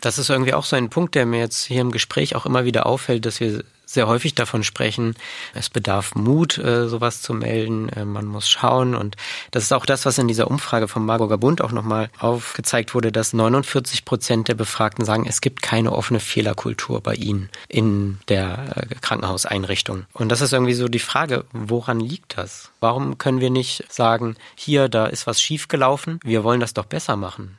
Das ist irgendwie auch so ein Punkt, der mir jetzt hier im Gespräch auch immer wieder auffällt, dass wir sehr häufig davon sprechen, es bedarf Mut, äh, sowas zu melden, äh, man muss schauen und das ist auch das, was in dieser Umfrage vom Marburger Bund auch nochmal aufgezeigt wurde, dass 49 Prozent der Befragten sagen, es gibt keine offene Fehlerkultur bei ihnen in der äh, Krankenhauseinrichtung. Und das ist irgendwie so die Frage, woran liegt das? Warum können wir nicht sagen, hier, da ist was schiefgelaufen, wir wollen das doch besser machen?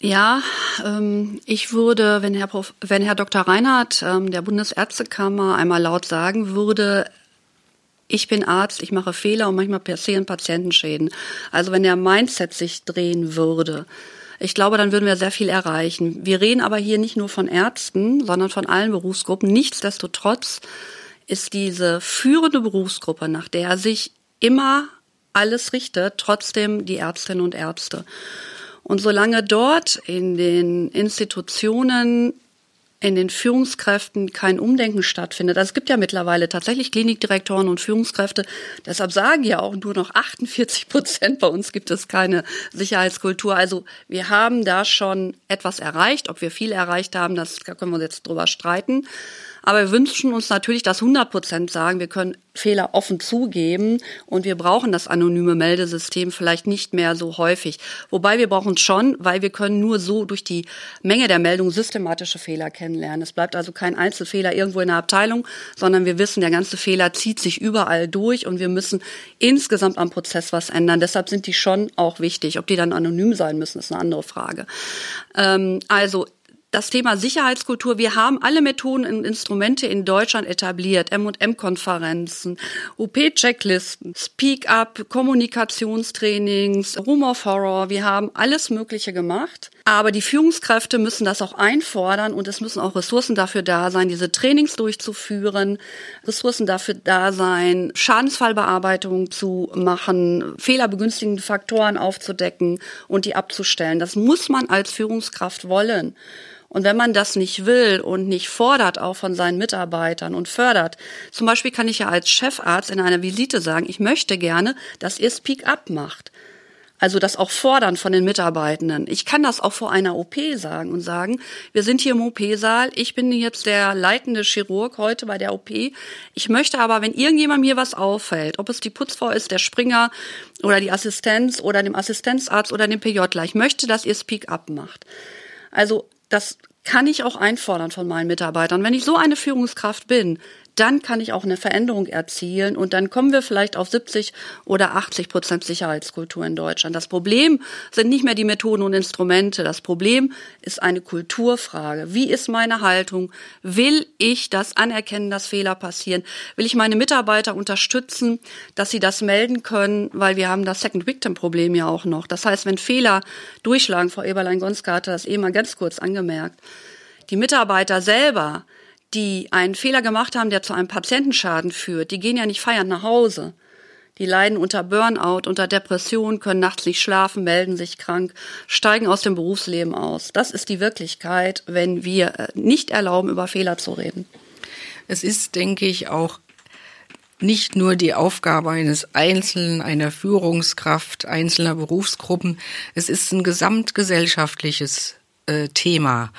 Ja, ähm, ich würde, wenn Herr, Prof, wenn Herr Dr. Reinhardt ähm, der Bundesärztekammer einmal laut sagen würde, ich bin Arzt, ich mache Fehler und manchmal passieren Patientenschäden. Also wenn der Mindset sich drehen würde, ich glaube, dann würden wir sehr viel erreichen. Wir reden aber hier nicht nur von Ärzten, sondern von allen Berufsgruppen. Nichtsdestotrotz ist diese führende Berufsgruppe, nach der sich immer alles richtet, trotzdem die Ärztinnen und Ärzte. Und solange dort in den Institutionen in den Führungskräften kein Umdenken stattfindet. Also es gibt ja mittlerweile tatsächlich Klinikdirektoren und Führungskräfte. Deshalb sagen ja auch nur noch 48 Prozent. Bei uns gibt es keine Sicherheitskultur. Also wir haben da schon etwas erreicht. Ob wir viel erreicht haben, das da können wir uns jetzt drüber streiten. Aber wir wünschen uns natürlich, dass 100 Prozent sagen, wir können Fehler offen zugeben und wir brauchen das anonyme Meldesystem vielleicht nicht mehr so häufig. Wobei wir brauchen es schon, weil wir können nur so durch die Menge der Meldungen systematische Fehler kennenlernen. Es bleibt also kein Einzelfehler irgendwo in der Abteilung, sondern wir wissen, der ganze Fehler zieht sich überall durch und wir müssen insgesamt am Prozess was ändern. Deshalb sind die schon auch wichtig. Ob die dann anonym sein müssen, ist eine andere Frage. Ähm, also das Thema Sicherheitskultur. Wir haben alle Methoden und Instrumente in Deutschland etabliert. M&M-Konferenzen, UP-Checklisten, Speak-up, Kommunikationstrainings, Room of Horror. Wir haben alles Mögliche gemacht. Aber die Führungskräfte müssen das auch einfordern und es müssen auch Ressourcen dafür da sein, diese Trainings durchzuführen, Ressourcen dafür da sein, Schadensfallbearbeitung zu machen, fehlerbegünstigende Faktoren aufzudecken und die abzustellen. Das muss man als Führungskraft wollen. Und wenn man das nicht will und nicht fordert auch von seinen Mitarbeitern und fördert, zum Beispiel kann ich ja als Chefarzt in einer Visite sagen, ich möchte gerne, dass ihr Speak-up macht. Also das auch fordern von den Mitarbeitenden. Ich kann das auch vor einer OP sagen und sagen, wir sind hier im OP-Saal, ich bin jetzt der leitende Chirurg heute bei der OP. Ich möchte aber, wenn irgendjemand mir was auffällt, ob es die Putzfrau ist, der Springer oder die Assistenz oder dem Assistenzarzt oder dem PJler, ich möchte, dass ihr Speak-up macht. Also das kann ich auch einfordern von meinen Mitarbeitern. Wenn ich so eine Führungskraft bin, dann kann ich auch eine Veränderung erzielen und dann kommen wir vielleicht auf 70 oder 80 Prozent Sicherheitskultur in Deutschland. Das Problem sind nicht mehr die Methoden und Instrumente. Das Problem ist eine Kulturfrage. Wie ist meine Haltung? Will ich das anerkennen, dass Fehler passieren? Will ich meine Mitarbeiter unterstützen, dass sie das melden können? Weil wir haben das Second Victim Problem ja auch noch. Das heißt, wenn Fehler durchschlagen, Frau Eberlein-Gonska hatte das eben mal ganz kurz angemerkt, die Mitarbeiter selber die einen Fehler gemacht haben, der zu einem Patientenschaden führt, die gehen ja nicht feiernd nach Hause. Die leiden unter Burnout, unter Depression, können nachts nicht schlafen, melden sich krank, steigen aus dem Berufsleben aus. Das ist die Wirklichkeit, wenn wir äh, nicht erlauben, über Fehler zu reden. Es ist, denke ich, auch nicht nur die Aufgabe eines Einzelnen, einer Führungskraft, einzelner Berufsgruppen. Es ist ein gesamtgesellschaftliches äh, Thema.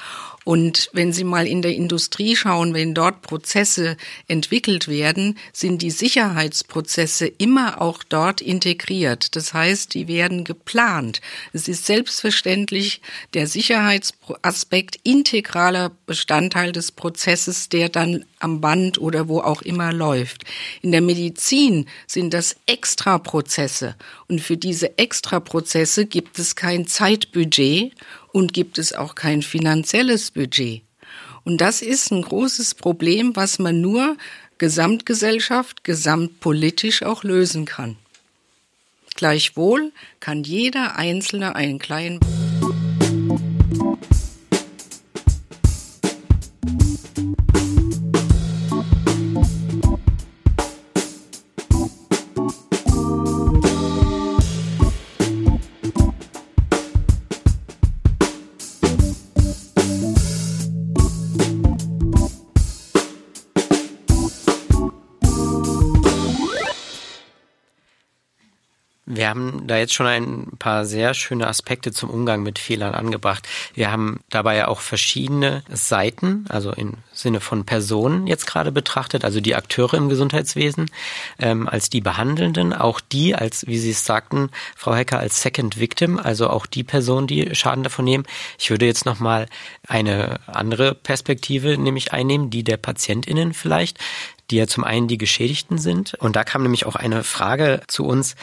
Und wenn Sie mal in der Industrie schauen, wenn dort Prozesse entwickelt werden, sind die Sicherheitsprozesse immer auch dort integriert. Das heißt, die werden geplant. Es ist selbstverständlich der Sicherheitsaspekt integraler Bestandteil des Prozesses, der dann am Band oder wo auch immer läuft. In der Medizin sind das Extraprozesse. Und für diese Extraprozesse gibt es kein Zeitbudget und gibt es auch kein finanzielles Budget. Und das ist ein großes Problem, was man nur Gesamtgesellschaft, gesamtpolitisch auch lösen kann. Gleichwohl kann jeder Einzelne einen kleinen Wir haben da jetzt schon ein paar sehr schöne Aspekte zum Umgang mit Fehlern angebracht. Wir haben dabei ja auch verschiedene Seiten, also im Sinne von Personen jetzt gerade betrachtet, also die Akteure im Gesundheitswesen, ähm, als die Behandelnden, auch die als, wie Sie es sagten, Frau Hecker, als Second Victim, also auch die Personen, die Schaden davon nehmen. Ich würde jetzt nochmal eine andere Perspektive nämlich einnehmen, die der PatientInnen vielleicht, die ja zum einen die Geschädigten sind. Und da kam nämlich auch eine Frage zu uns,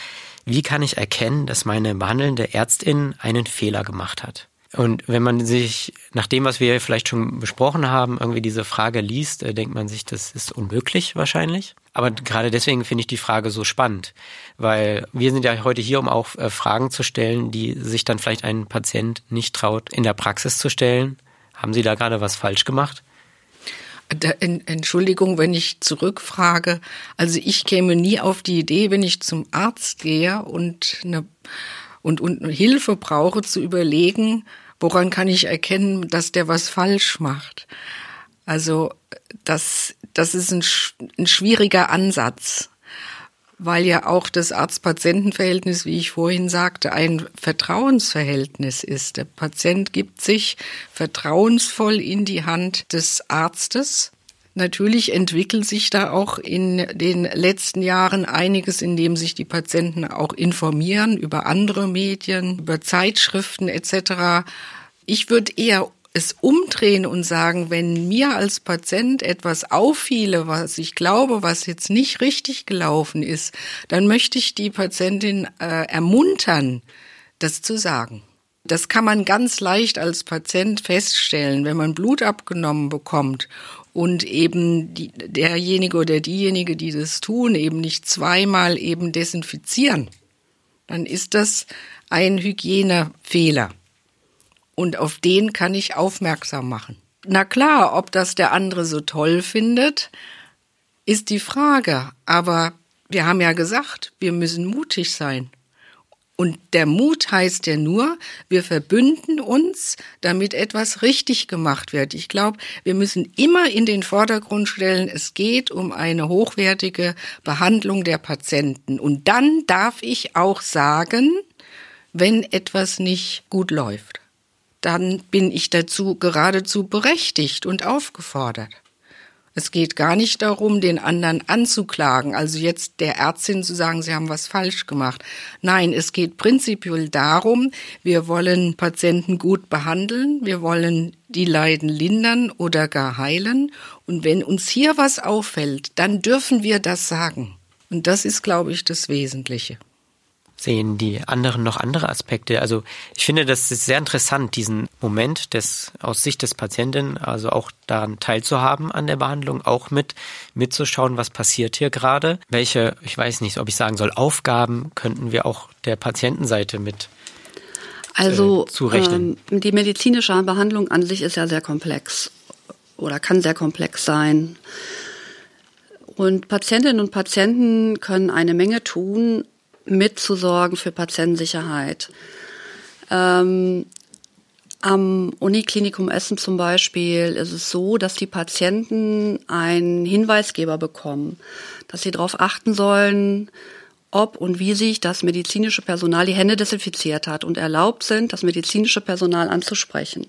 wie kann ich erkennen, dass meine behandelnde Ärztin einen Fehler gemacht hat? Und wenn man sich nach dem, was wir vielleicht schon besprochen haben, irgendwie diese Frage liest, äh, denkt man sich, das ist unmöglich wahrscheinlich. Aber gerade deswegen finde ich die Frage so spannend, weil wir sind ja heute hier, um auch äh, Fragen zu stellen, die sich dann vielleicht ein Patient nicht traut, in der Praxis zu stellen. Haben Sie da gerade was falsch gemacht? Entschuldigung, wenn ich zurückfrage. Also ich käme nie auf die Idee, wenn ich zum Arzt gehe und eine und, und Hilfe brauche, zu überlegen, woran kann ich erkennen, dass der was falsch macht. Also das, das ist ein, ein schwieriger Ansatz weil ja auch das Arzt-Patienten-Verhältnis, wie ich vorhin sagte, ein Vertrauensverhältnis ist. Der Patient gibt sich vertrauensvoll in die Hand des Arztes. Natürlich entwickelt sich da auch in den letzten Jahren einiges, indem sich die Patienten auch informieren über andere Medien, über Zeitschriften etc. Ich würde eher es umdrehen und sagen, wenn mir als Patient etwas auffiele, was ich glaube, was jetzt nicht richtig gelaufen ist, dann möchte ich die Patientin äh, ermuntern, das zu sagen. Das kann man ganz leicht als Patient feststellen, wenn man Blut abgenommen bekommt und eben die, derjenige oder diejenige, die das tun, eben nicht zweimal eben desinfizieren, dann ist das ein Hygienefehler. Und auf den kann ich aufmerksam machen. Na klar, ob das der andere so toll findet, ist die Frage. Aber wir haben ja gesagt, wir müssen mutig sein. Und der Mut heißt ja nur, wir verbünden uns, damit etwas richtig gemacht wird. Ich glaube, wir müssen immer in den Vordergrund stellen, es geht um eine hochwertige Behandlung der Patienten. Und dann darf ich auch sagen, wenn etwas nicht gut läuft dann bin ich dazu geradezu berechtigt und aufgefordert. Es geht gar nicht darum, den anderen anzuklagen, also jetzt der Ärztin zu sagen, sie haben was falsch gemacht. Nein, es geht prinzipiell darum, wir wollen Patienten gut behandeln, wir wollen die Leiden lindern oder gar heilen. Und wenn uns hier was auffällt, dann dürfen wir das sagen. Und das ist, glaube ich, das Wesentliche sehen die anderen noch andere Aspekte? Also ich finde, das ist sehr interessant, diesen Moment des aus Sicht des Patienten, also auch daran teilzuhaben an der Behandlung, auch mit mitzuschauen, was passiert hier gerade. Welche, ich weiß nicht, ob ich sagen soll, Aufgaben könnten wir auch der Patientenseite mit also äh, ähm, die medizinische Behandlung an sich ist ja sehr komplex oder kann sehr komplex sein. Und Patientinnen und Patienten können eine Menge tun, mitzusorgen für Patientensicherheit. Ähm, am Uniklinikum Essen zum Beispiel ist es so, dass die Patienten einen Hinweisgeber bekommen, dass sie darauf achten sollen, ob und wie sich das medizinische Personal die Hände desinfiziert hat und erlaubt sind, das medizinische Personal anzusprechen.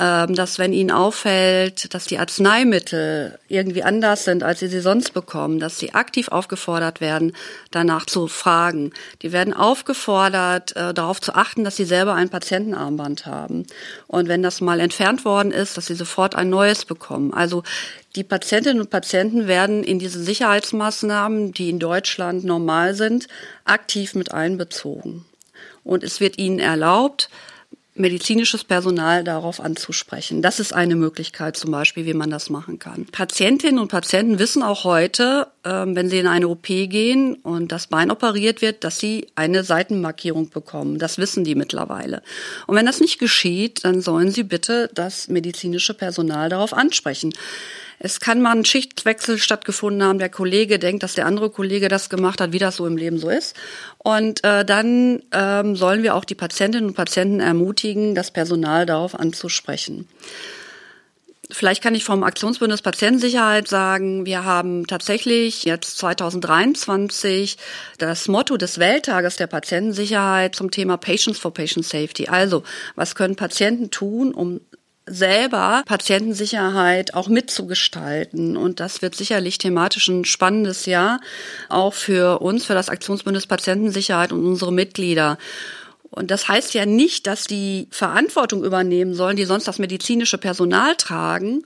Ähm, dass wenn ihnen auffällt, dass die Arzneimittel irgendwie anders sind, als sie sie sonst bekommen, dass sie aktiv aufgefordert werden, danach zu fragen. Die werden aufgefordert, äh, darauf zu achten, dass sie selber ein Patientenarmband haben. Und wenn das mal entfernt worden ist, dass sie sofort ein neues bekommen. Also die Patientinnen und Patienten werden in diese Sicherheitsmaßnahmen, die in Deutschland normal sind, aktiv mit einbezogen. Und es wird ihnen erlaubt, medizinisches Personal darauf anzusprechen. Das ist eine Möglichkeit zum Beispiel, wie man das machen kann. Patientinnen und Patienten wissen auch heute, ähm, wenn sie in eine OP gehen und das Bein operiert wird, dass sie eine Seitenmarkierung bekommen. Das wissen die mittlerweile. Und wenn das nicht geschieht, dann sollen sie bitte das medizinische Personal darauf ansprechen. Es kann mal ein Schichtwechsel stattgefunden haben. Der Kollege denkt, dass der andere Kollege das gemacht hat, wie das so im Leben so ist. Und äh, dann ähm, sollen wir auch die Patientinnen und Patienten ermutigen, das Personal darauf anzusprechen. Vielleicht kann ich vom Aktionsbündnis Patientensicherheit sagen, wir haben tatsächlich jetzt 2023 das Motto des Welttages der Patientensicherheit zum Thema Patients for Patient Safety. Also, was können Patienten tun, um selber Patientensicherheit auch mitzugestalten. Und das wird sicherlich thematisch ein spannendes Jahr, auch für uns, für das Aktionsbündnis Patientensicherheit und unsere Mitglieder. Und das heißt ja nicht, dass die Verantwortung übernehmen sollen, die sonst das medizinische Personal tragen,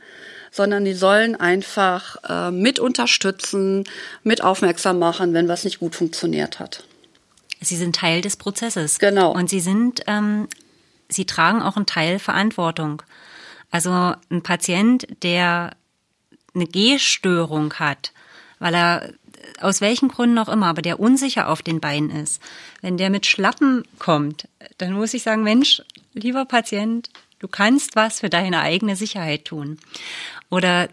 sondern die sollen einfach äh, mit unterstützen, mit aufmerksam machen, wenn was nicht gut funktioniert hat. Sie sind Teil des Prozesses. Genau. Und Sie sind, ähm, Sie tragen auch einen Teil Verantwortung. Also ein Patient, der eine Gehstörung hat, weil er aus welchen Gründen auch immer, aber der unsicher auf den Beinen ist, wenn der mit Schlappen kommt, dann muss ich sagen, Mensch, lieber Patient, du kannst was für deine eigene Sicherheit tun. Oder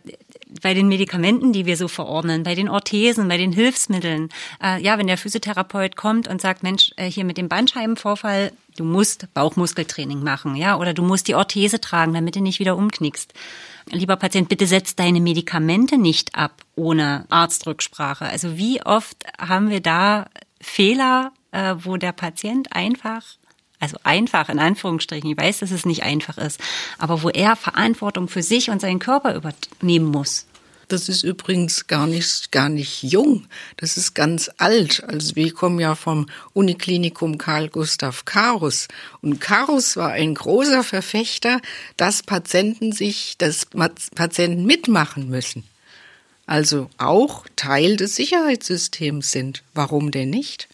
bei den Medikamenten, die wir so verordnen, bei den Orthesen, bei den Hilfsmitteln. Äh, ja, wenn der Physiotherapeut kommt und sagt, Mensch, äh, hier mit dem Bandscheibenvorfall, du musst Bauchmuskeltraining machen, ja, oder du musst die Orthese tragen, damit du nicht wieder umknickst. Lieber Patient, bitte setz deine Medikamente nicht ab ohne Arztrücksprache. Also wie oft haben wir da Fehler, äh, wo der Patient einfach also einfach in Anführungsstrichen, ich weiß, dass es nicht einfach ist, aber wo er Verantwortung für sich und seinen Körper übernehmen muss. Das ist übrigens gar nicht, gar nicht jung. Das ist ganz alt. Also wir kommen ja vom Uniklinikum Karl Gustav Karus. Und Karus war ein großer Verfechter, dass Patienten sich, dass Patienten mitmachen müssen. Also auch Teil des Sicherheitssystems sind. Warum denn nicht?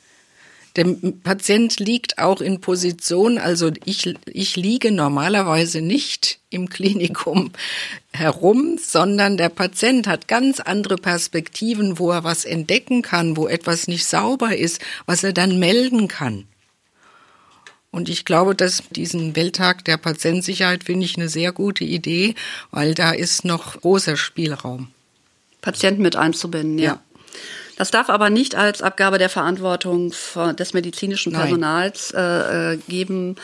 Der Patient liegt auch in Position, also ich, ich liege normalerweise nicht im Klinikum herum, sondern der Patient hat ganz andere Perspektiven, wo er was entdecken kann, wo etwas nicht sauber ist, was er dann melden kann. Und ich glaube, dass diesen Welttag der Patientsicherheit finde ich eine sehr gute Idee, weil da ist noch großer Spielraum. Patienten mit einzubinden, ja. ja. Das darf aber nicht als Abgabe der Verantwortung des medizinischen Personals äh, äh, geben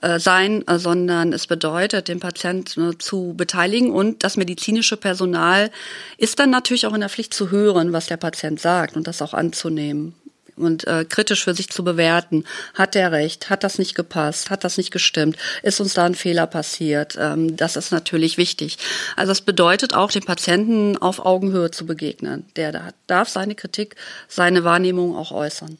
äh, sein, äh, sondern es bedeutet, den Patienten ne, zu beteiligen. Und das medizinische Personal ist dann natürlich auch in der Pflicht zu hören, was der Patient sagt und das auch anzunehmen und äh, kritisch für sich zu bewerten. Hat der recht? Hat das nicht gepasst? Hat das nicht gestimmt? Ist uns da ein Fehler passiert? Ähm, das ist natürlich wichtig. Also es bedeutet auch, dem Patienten auf Augenhöhe zu begegnen. Der darf seine Kritik, seine Wahrnehmung auch äußern.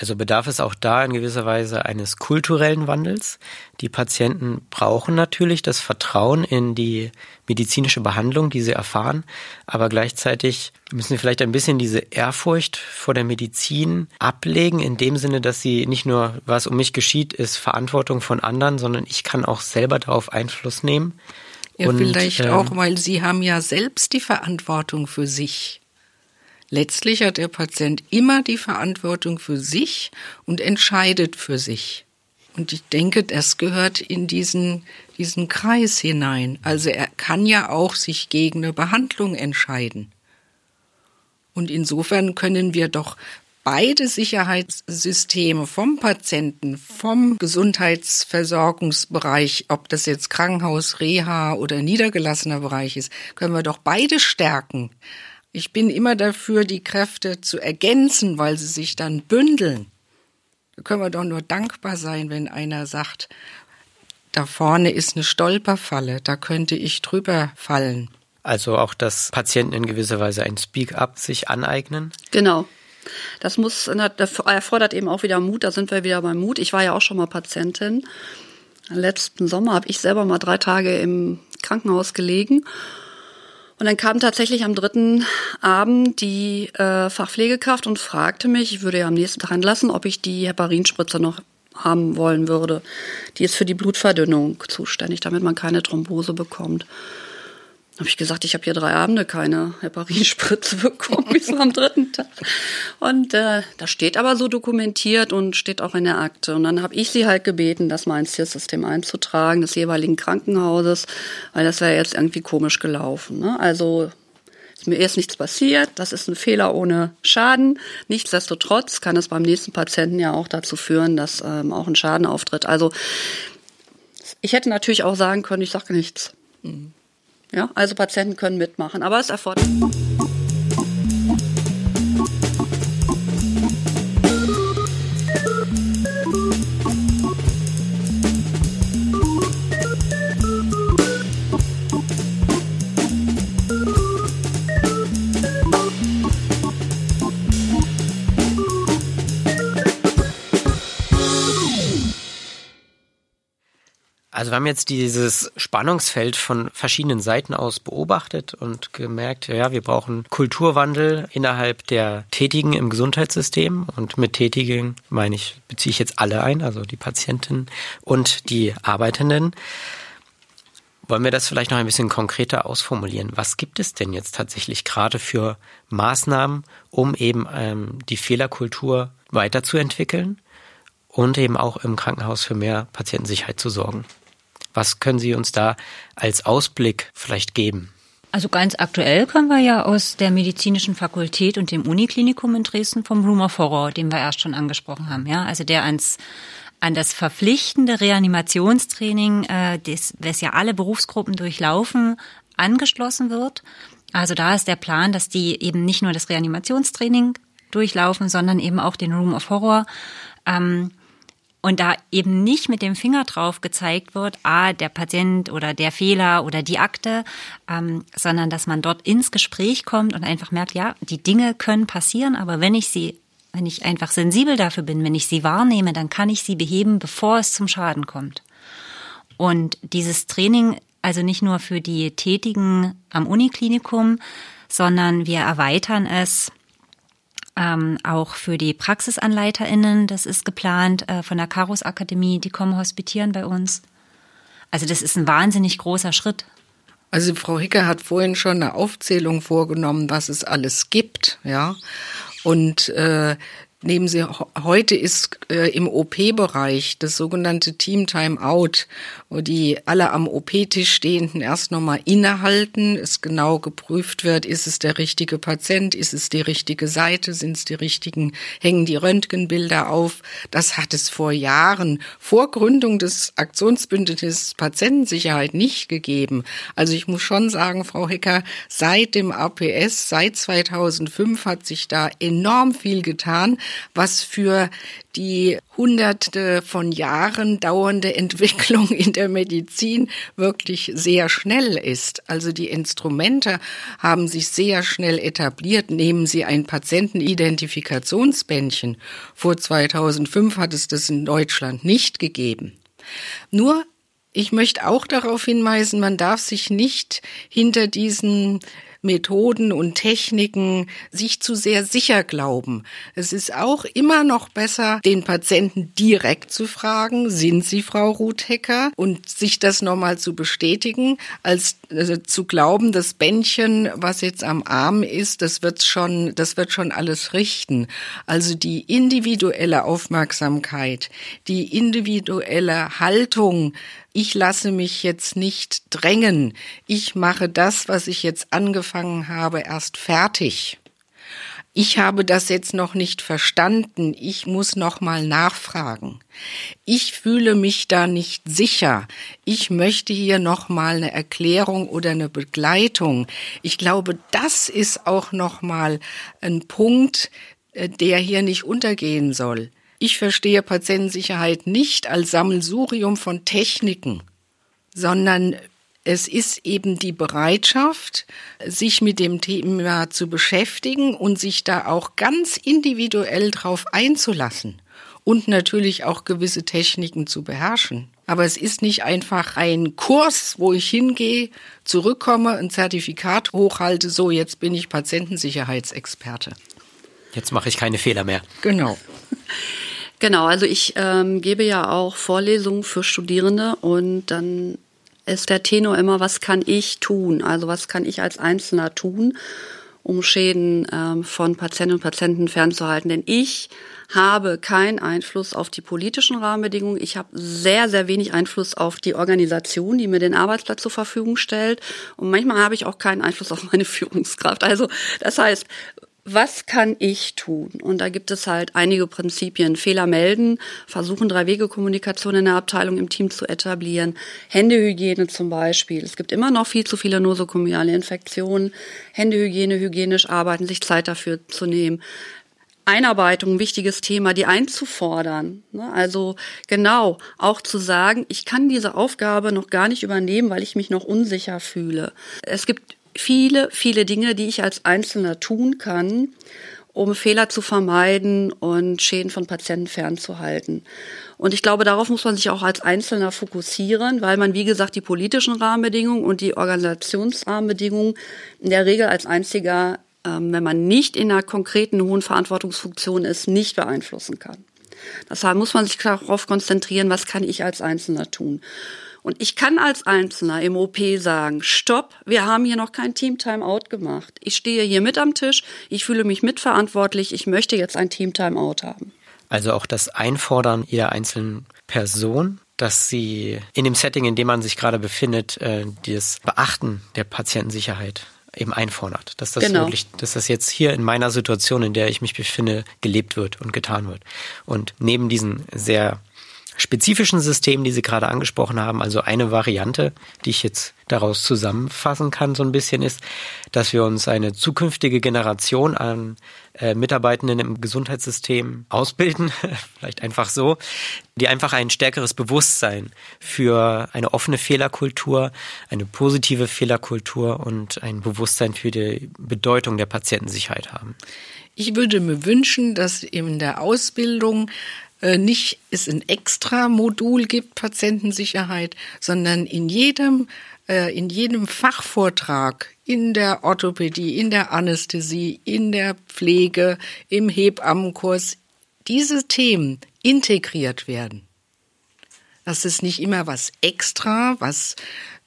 Also bedarf es auch da in gewisser Weise eines kulturellen Wandels. Die Patienten brauchen natürlich das Vertrauen in die medizinische Behandlung, die sie erfahren, aber gleichzeitig müssen sie vielleicht ein bisschen diese Ehrfurcht vor der Medizin ablegen, in dem Sinne, dass sie nicht nur, was um mich geschieht, ist Verantwortung von anderen, sondern ich kann auch selber darauf Einfluss nehmen. Ja, Und, vielleicht ähm, auch, weil sie haben ja selbst die Verantwortung für sich. Letztlich hat der Patient immer die Verantwortung für sich und entscheidet für sich. Und ich denke, das gehört in diesen, diesen Kreis hinein. Also er kann ja auch sich gegen eine Behandlung entscheiden. Und insofern können wir doch beide Sicherheitssysteme vom Patienten, vom Gesundheitsversorgungsbereich, ob das jetzt Krankenhaus, Reha oder niedergelassener Bereich ist, können wir doch beide stärken. Ich bin immer dafür, die Kräfte zu ergänzen, weil sie sich dann bündeln. Da können wir doch nur dankbar sein, wenn einer sagt, da vorne ist eine Stolperfalle, da könnte ich drüber fallen. Also auch, dass Patienten in gewisser Weise ein Speak-up sich aneignen? Genau. Das muss, erfordert eben auch wieder Mut, da sind wir wieder beim Mut. Ich war ja auch schon mal Patientin. Letzten Sommer habe ich selber mal drei Tage im Krankenhaus gelegen und dann kam tatsächlich am dritten Abend die äh, Fachpflegekraft und fragte mich, ich würde ja am nächsten Tag entlassen, ob ich die Heparinspritze noch haben wollen würde. Die ist für die Blutverdünnung zuständig, damit man keine Thrombose bekommt habe ich gesagt, ich habe hier drei Abende keine Heparinspritze bekommen, bis am dritten Tag. Und äh, das steht aber so dokumentiert und steht auch in der Akte. Und dann habe ich sie halt gebeten, das mal ins Tiersystem einzutragen, des jeweiligen Krankenhauses, weil das wäre jetzt irgendwie komisch gelaufen. Ne? Also ist mir erst nichts passiert, das ist ein Fehler ohne Schaden. Nichtsdestotrotz kann es beim nächsten Patienten ja auch dazu führen, dass ähm, auch ein Schaden auftritt. Also ich hätte natürlich auch sagen können, ich sage nichts. Mhm. Ja, also Patienten können mitmachen, aber es erfordert. Also wir haben jetzt dieses Spannungsfeld von verschiedenen Seiten aus beobachtet und gemerkt, ja, wir brauchen Kulturwandel innerhalb der Tätigen im Gesundheitssystem und mit Tätigen meine ich, beziehe ich jetzt alle ein, also die Patienten und die Arbeitenden. Wollen wir das vielleicht noch ein bisschen konkreter ausformulieren? Was gibt es denn jetzt tatsächlich gerade für Maßnahmen, um eben ähm, die Fehlerkultur weiterzuentwickeln und eben auch im Krankenhaus für mehr Patientensicherheit zu sorgen? Was können Sie uns da als Ausblick vielleicht geben? Also ganz aktuell können wir ja aus der medizinischen Fakultät und dem Uniklinikum in Dresden vom Room of Horror, den wir erst schon angesprochen haben, ja, also der ans an das verpflichtende Reanimationstraining, äh, das, was ja alle Berufsgruppen durchlaufen, angeschlossen wird. Also da ist der Plan, dass die eben nicht nur das Reanimationstraining durchlaufen, sondern eben auch den Room of Horror. Ähm, und da eben nicht mit dem Finger drauf gezeigt wird, ah, der Patient oder der Fehler oder die Akte, ähm, sondern dass man dort ins Gespräch kommt und einfach merkt, ja, die Dinge können passieren, aber wenn ich sie, wenn ich einfach sensibel dafür bin, wenn ich sie wahrnehme, dann kann ich sie beheben, bevor es zum Schaden kommt. Und dieses Training, also nicht nur für die Tätigen am Uniklinikum, sondern wir erweitern es ähm, auch für die PraxisanleiterInnen. Das ist geplant äh, von der Karos Akademie. Die kommen hospitieren bei uns. Also das ist ein wahnsinnig großer Schritt. Also Frau Hicker hat vorhin schon eine Aufzählung vorgenommen, was es alles gibt, ja. Und äh, Nehmen Sie, heute ist äh, im OP-Bereich das sogenannte Team Time Out, wo die alle am OP-Tisch stehenden erst nochmal innehalten, es genau geprüft wird, ist es der richtige Patient, ist es die richtige Seite, sind es die richtigen, hängen die Röntgenbilder auf. Das hat es vor Jahren, vor Gründung des Aktionsbündnisses Patientensicherheit nicht gegeben. Also ich muss schon sagen, Frau Hecker, seit dem APS, seit 2005 hat sich da enorm viel getan was für die hunderte von Jahren dauernde Entwicklung in der Medizin wirklich sehr schnell ist. Also die Instrumente haben sich sehr schnell etabliert. Nehmen Sie ein Patientenidentifikationsbändchen. Vor 2005 hat es das in Deutschland nicht gegeben. Nur ich möchte auch darauf hinweisen, man darf sich nicht hinter diesen Methoden und Techniken sich zu sehr sicher glauben. Es ist auch immer noch besser, den Patienten direkt zu fragen, sind Sie Frau Ruthecker? Und sich das nochmal zu bestätigen, als äh, zu glauben, das Bändchen, was jetzt am Arm ist, das wird schon, das wird schon alles richten. Also die individuelle Aufmerksamkeit, die individuelle Haltung, ich lasse mich jetzt nicht drängen, ich mache das, was ich jetzt angefangen habe, erst fertig. Ich habe das jetzt noch nicht verstanden, ich muss noch mal nachfragen. Ich fühle mich da nicht sicher. Ich möchte hier noch mal eine Erklärung oder eine Begleitung. Ich glaube, das ist auch noch mal ein Punkt, äh, der hier nicht untergehen soll. Ich verstehe Patientensicherheit nicht als Sammelsurium von Techniken, sondern es ist eben die Bereitschaft, sich mit dem Thema zu beschäftigen und sich da auch ganz individuell drauf einzulassen und natürlich auch gewisse Techniken zu beherrschen. Aber es ist nicht einfach ein Kurs, wo ich hingehe, zurückkomme, ein Zertifikat hochhalte, so jetzt bin ich Patientensicherheitsexperte. Jetzt mache ich keine Fehler mehr. Genau. Genau, also ich ähm, gebe ja auch Vorlesungen für Studierende und dann ist der Tenor immer, was kann ich tun? Also was kann ich als Einzelner tun, um Schäden ähm, von Patientinnen und Patienten fernzuhalten? Denn ich habe keinen Einfluss auf die politischen Rahmenbedingungen. Ich habe sehr, sehr wenig Einfluss auf die Organisation, die mir den Arbeitsplatz zur Verfügung stellt. Und manchmal habe ich auch keinen Einfluss auf meine Führungskraft. Also das heißt, was kann ich tun? Und da gibt es halt einige Prinzipien. Fehler melden, versuchen Drei-Wege-Kommunikation in der Abteilung im Team zu etablieren, Händehygiene zum Beispiel. Es gibt immer noch viel zu viele nosokomiale Infektionen. Händehygiene, hygienisch arbeiten, sich Zeit dafür zu nehmen. Einarbeitung, wichtiges Thema, die einzufordern. Ne? Also genau, auch zu sagen, ich kann diese Aufgabe noch gar nicht übernehmen, weil ich mich noch unsicher fühle. Es gibt viele, viele Dinge, die ich als Einzelner tun kann, um Fehler zu vermeiden und Schäden von Patienten fernzuhalten. Und ich glaube, darauf muss man sich auch als Einzelner fokussieren, weil man, wie gesagt, die politischen Rahmenbedingungen und die Organisationsrahmenbedingungen in der Regel als einziger, ähm, wenn man nicht in einer konkreten hohen Verantwortungsfunktion ist, nicht beeinflussen kann. Deshalb muss man sich darauf konzentrieren, was kann ich als Einzelner tun. Und ich kann als Einzelner im OP sagen, stopp, wir haben hier noch kein Team Timeout gemacht. Ich stehe hier mit am Tisch, ich fühle mich mitverantwortlich, ich möchte jetzt ein Team Timeout haben. Also auch das Einfordern jeder einzelnen Person, dass sie in dem Setting, in dem man sich gerade befindet, äh, das Beachten der Patientensicherheit eben einfordert. Dass das genau. wirklich, dass das jetzt hier in meiner Situation, in der ich mich befinde, gelebt wird und getan wird. Und neben diesen sehr spezifischen Systemen, die Sie gerade angesprochen haben. Also eine Variante, die ich jetzt daraus zusammenfassen kann, so ein bisschen ist, dass wir uns eine zukünftige Generation an äh, Mitarbeitenden im Gesundheitssystem ausbilden, vielleicht einfach so, die einfach ein stärkeres Bewusstsein für eine offene Fehlerkultur, eine positive Fehlerkultur und ein Bewusstsein für die Bedeutung der Patientensicherheit haben. Ich würde mir wünschen, dass in der Ausbildung nicht es ein extra Modul gibt, Patientensicherheit, sondern in jedem, äh, in jedem Fachvortrag, in der Orthopädie, in der Anästhesie, in der Pflege, im Hebammenkurs, diese Themen integriert werden. Das ist nicht immer was extra, was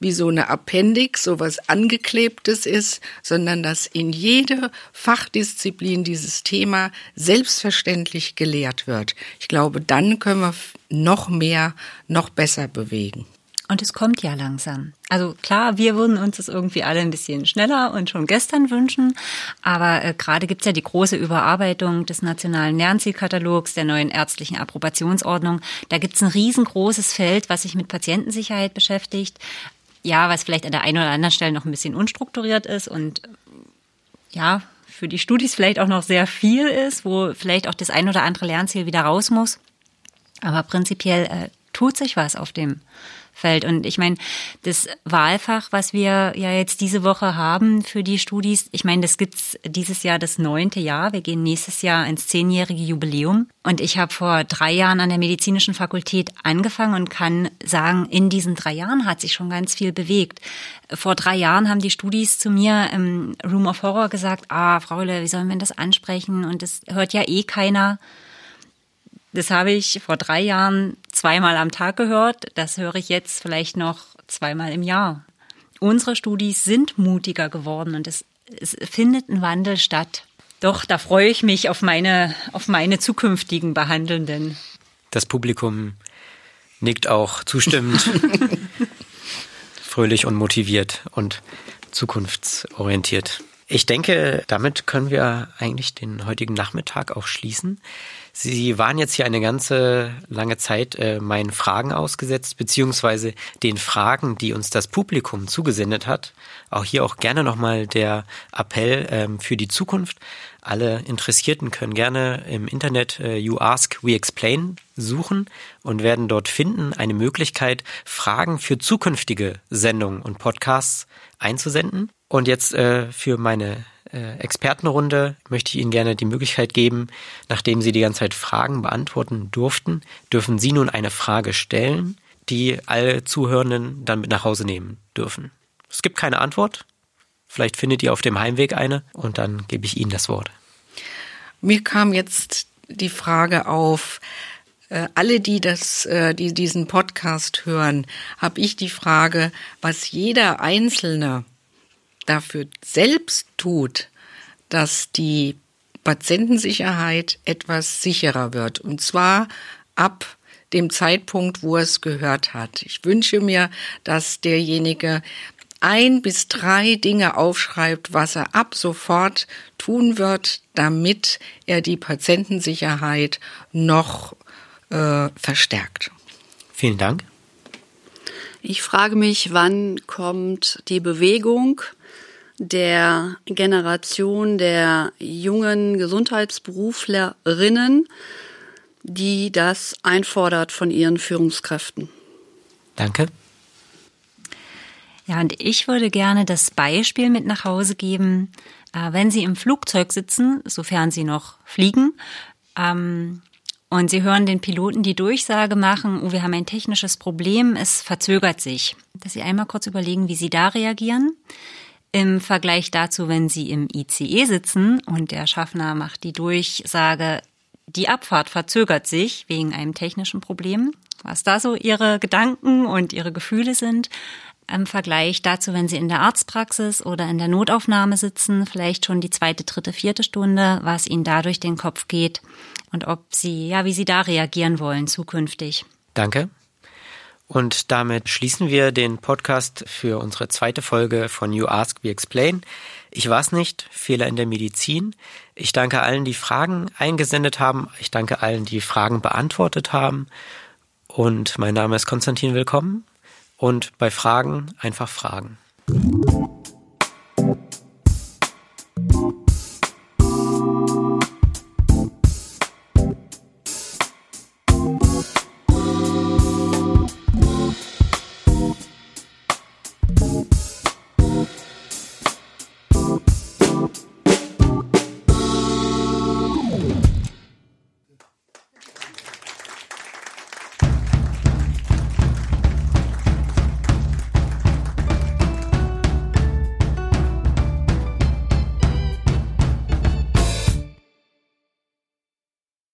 wie so eine Appendix, so was angeklebtes ist, sondern dass in jeder Fachdisziplin dieses Thema selbstverständlich gelehrt wird. Ich glaube, dann können wir noch mehr, noch besser bewegen. Und es kommt ja langsam. Also klar, wir würden uns das irgendwie alle ein bisschen schneller und schon gestern wünschen. Aber äh, gerade gibt's ja die große Überarbeitung des nationalen Lernzielkatalogs, der neuen ärztlichen Approbationsordnung. Da gibt's ein riesengroßes Feld, was sich mit Patientensicherheit beschäftigt ja, was vielleicht an der einen oder anderen Stelle noch ein bisschen unstrukturiert ist und ja, für die Studis vielleicht auch noch sehr viel ist, wo vielleicht auch das ein oder andere Lernziel wieder raus muss. Aber prinzipiell äh, tut sich was auf dem fällt. Und ich meine, das Wahlfach, was wir ja jetzt diese Woche haben für die Studis, ich meine, das gibt's dieses Jahr das neunte Jahr. Wir gehen nächstes Jahr ins zehnjährige Jubiläum. Und ich habe vor drei Jahren an der medizinischen Fakultät angefangen und kann sagen, in diesen drei Jahren hat sich schon ganz viel bewegt. Vor drei Jahren haben die Studis zu mir im Room of Horror gesagt, ah, Frau Rühle, wie sollen wir das ansprechen? Und das hört ja eh keiner. Das habe ich vor drei Jahren zweimal am Tag gehört. Das höre ich jetzt vielleicht noch zweimal im Jahr. Unsere Studis sind mutiger geworden und es, es findet ein Wandel statt. Doch, da freue ich mich auf meine, auf meine zukünftigen Behandelnden. Das Publikum nickt auch zustimmend, fröhlich und motiviert und zukunftsorientiert. Ich denke, damit können wir eigentlich den heutigen Nachmittag auch schließen. Sie waren jetzt hier eine ganze lange Zeit äh, meinen Fragen ausgesetzt, beziehungsweise den Fragen, die uns das Publikum zugesendet hat. Auch hier auch gerne nochmal der Appell ähm, für die Zukunft. Alle Interessierten können gerne im Internet äh, You Ask, We Explain suchen und werden dort finden eine Möglichkeit, Fragen für zukünftige Sendungen und Podcasts einzusenden. Und jetzt äh, für meine äh, Expertenrunde möchte ich Ihnen gerne die Möglichkeit geben, nachdem Sie die ganze Zeit Fragen beantworten durften, dürfen Sie nun eine Frage stellen, die alle Zuhörenden dann mit nach Hause nehmen dürfen. Es gibt keine Antwort. Vielleicht findet ihr auf dem Heimweg eine und dann gebe ich Ihnen das Wort. Mir kam jetzt die Frage auf, äh, alle, die das, äh, die diesen Podcast hören, habe ich die Frage, was jeder Einzelne dafür selbst tut, dass die Patientensicherheit etwas sicherer wird. Und zwar ab dem Zeitpunkt, wo er es gehört hat. Ich wünsche mir, dass derjenige ein bis drei Dinge aufschreibt, was er ab sofort tun wird, damit er die Patientensicherheit noch äh, verstärkt. Vielen Dank. Ich frage mich, wann kommt die Bewegung der Generation der jungen Gesundheitsberuflerinnen, die das einfordert von ihren Führungskräften. Danke. Ja, und ich würde gerne das Beispiel mit nach Hause geben, äh, wenn Sie im Flugzeug sitzen, sofern Sie noch fliegen, ähm, und Sie hören den Piloten die Durchsage machen, oh, wir haben ein technisches Problem, es verzögert sich. Dass Sie einmal kurz überlegen, wie Sie da reagieren. Im Vergleich dazu, wenn Sie im ICE sitzen und der Schaffner macht die Durchsage, die Abfahrt verzögert sich wegen einem technischen Problem, was da so Ihre Gedanken und Ihre Gefühle sind. Im Vergleich dazu, wenn Sie in der Arztpraxis oder in der Notaufnahme sitzen, vielleicht schon die zweite, dritte, vierte Stunde, was Ihnen da durch den Kopf geht und ob Sie, ja, wie Sie da reagieren wollen zukünftig. Danke. Und damit schließen wir den Podcast für unsere zweite Folge von You Ask, We Explain. Ich weiß nicht, Fehler in der Medizin. Ich danke allen, die Fragen eingesendet haben. Ich danke allen, die Fragen beantwortet haben. Und mein Name ist Konstantin Willkommen. Und bei Fragen einfach fragen.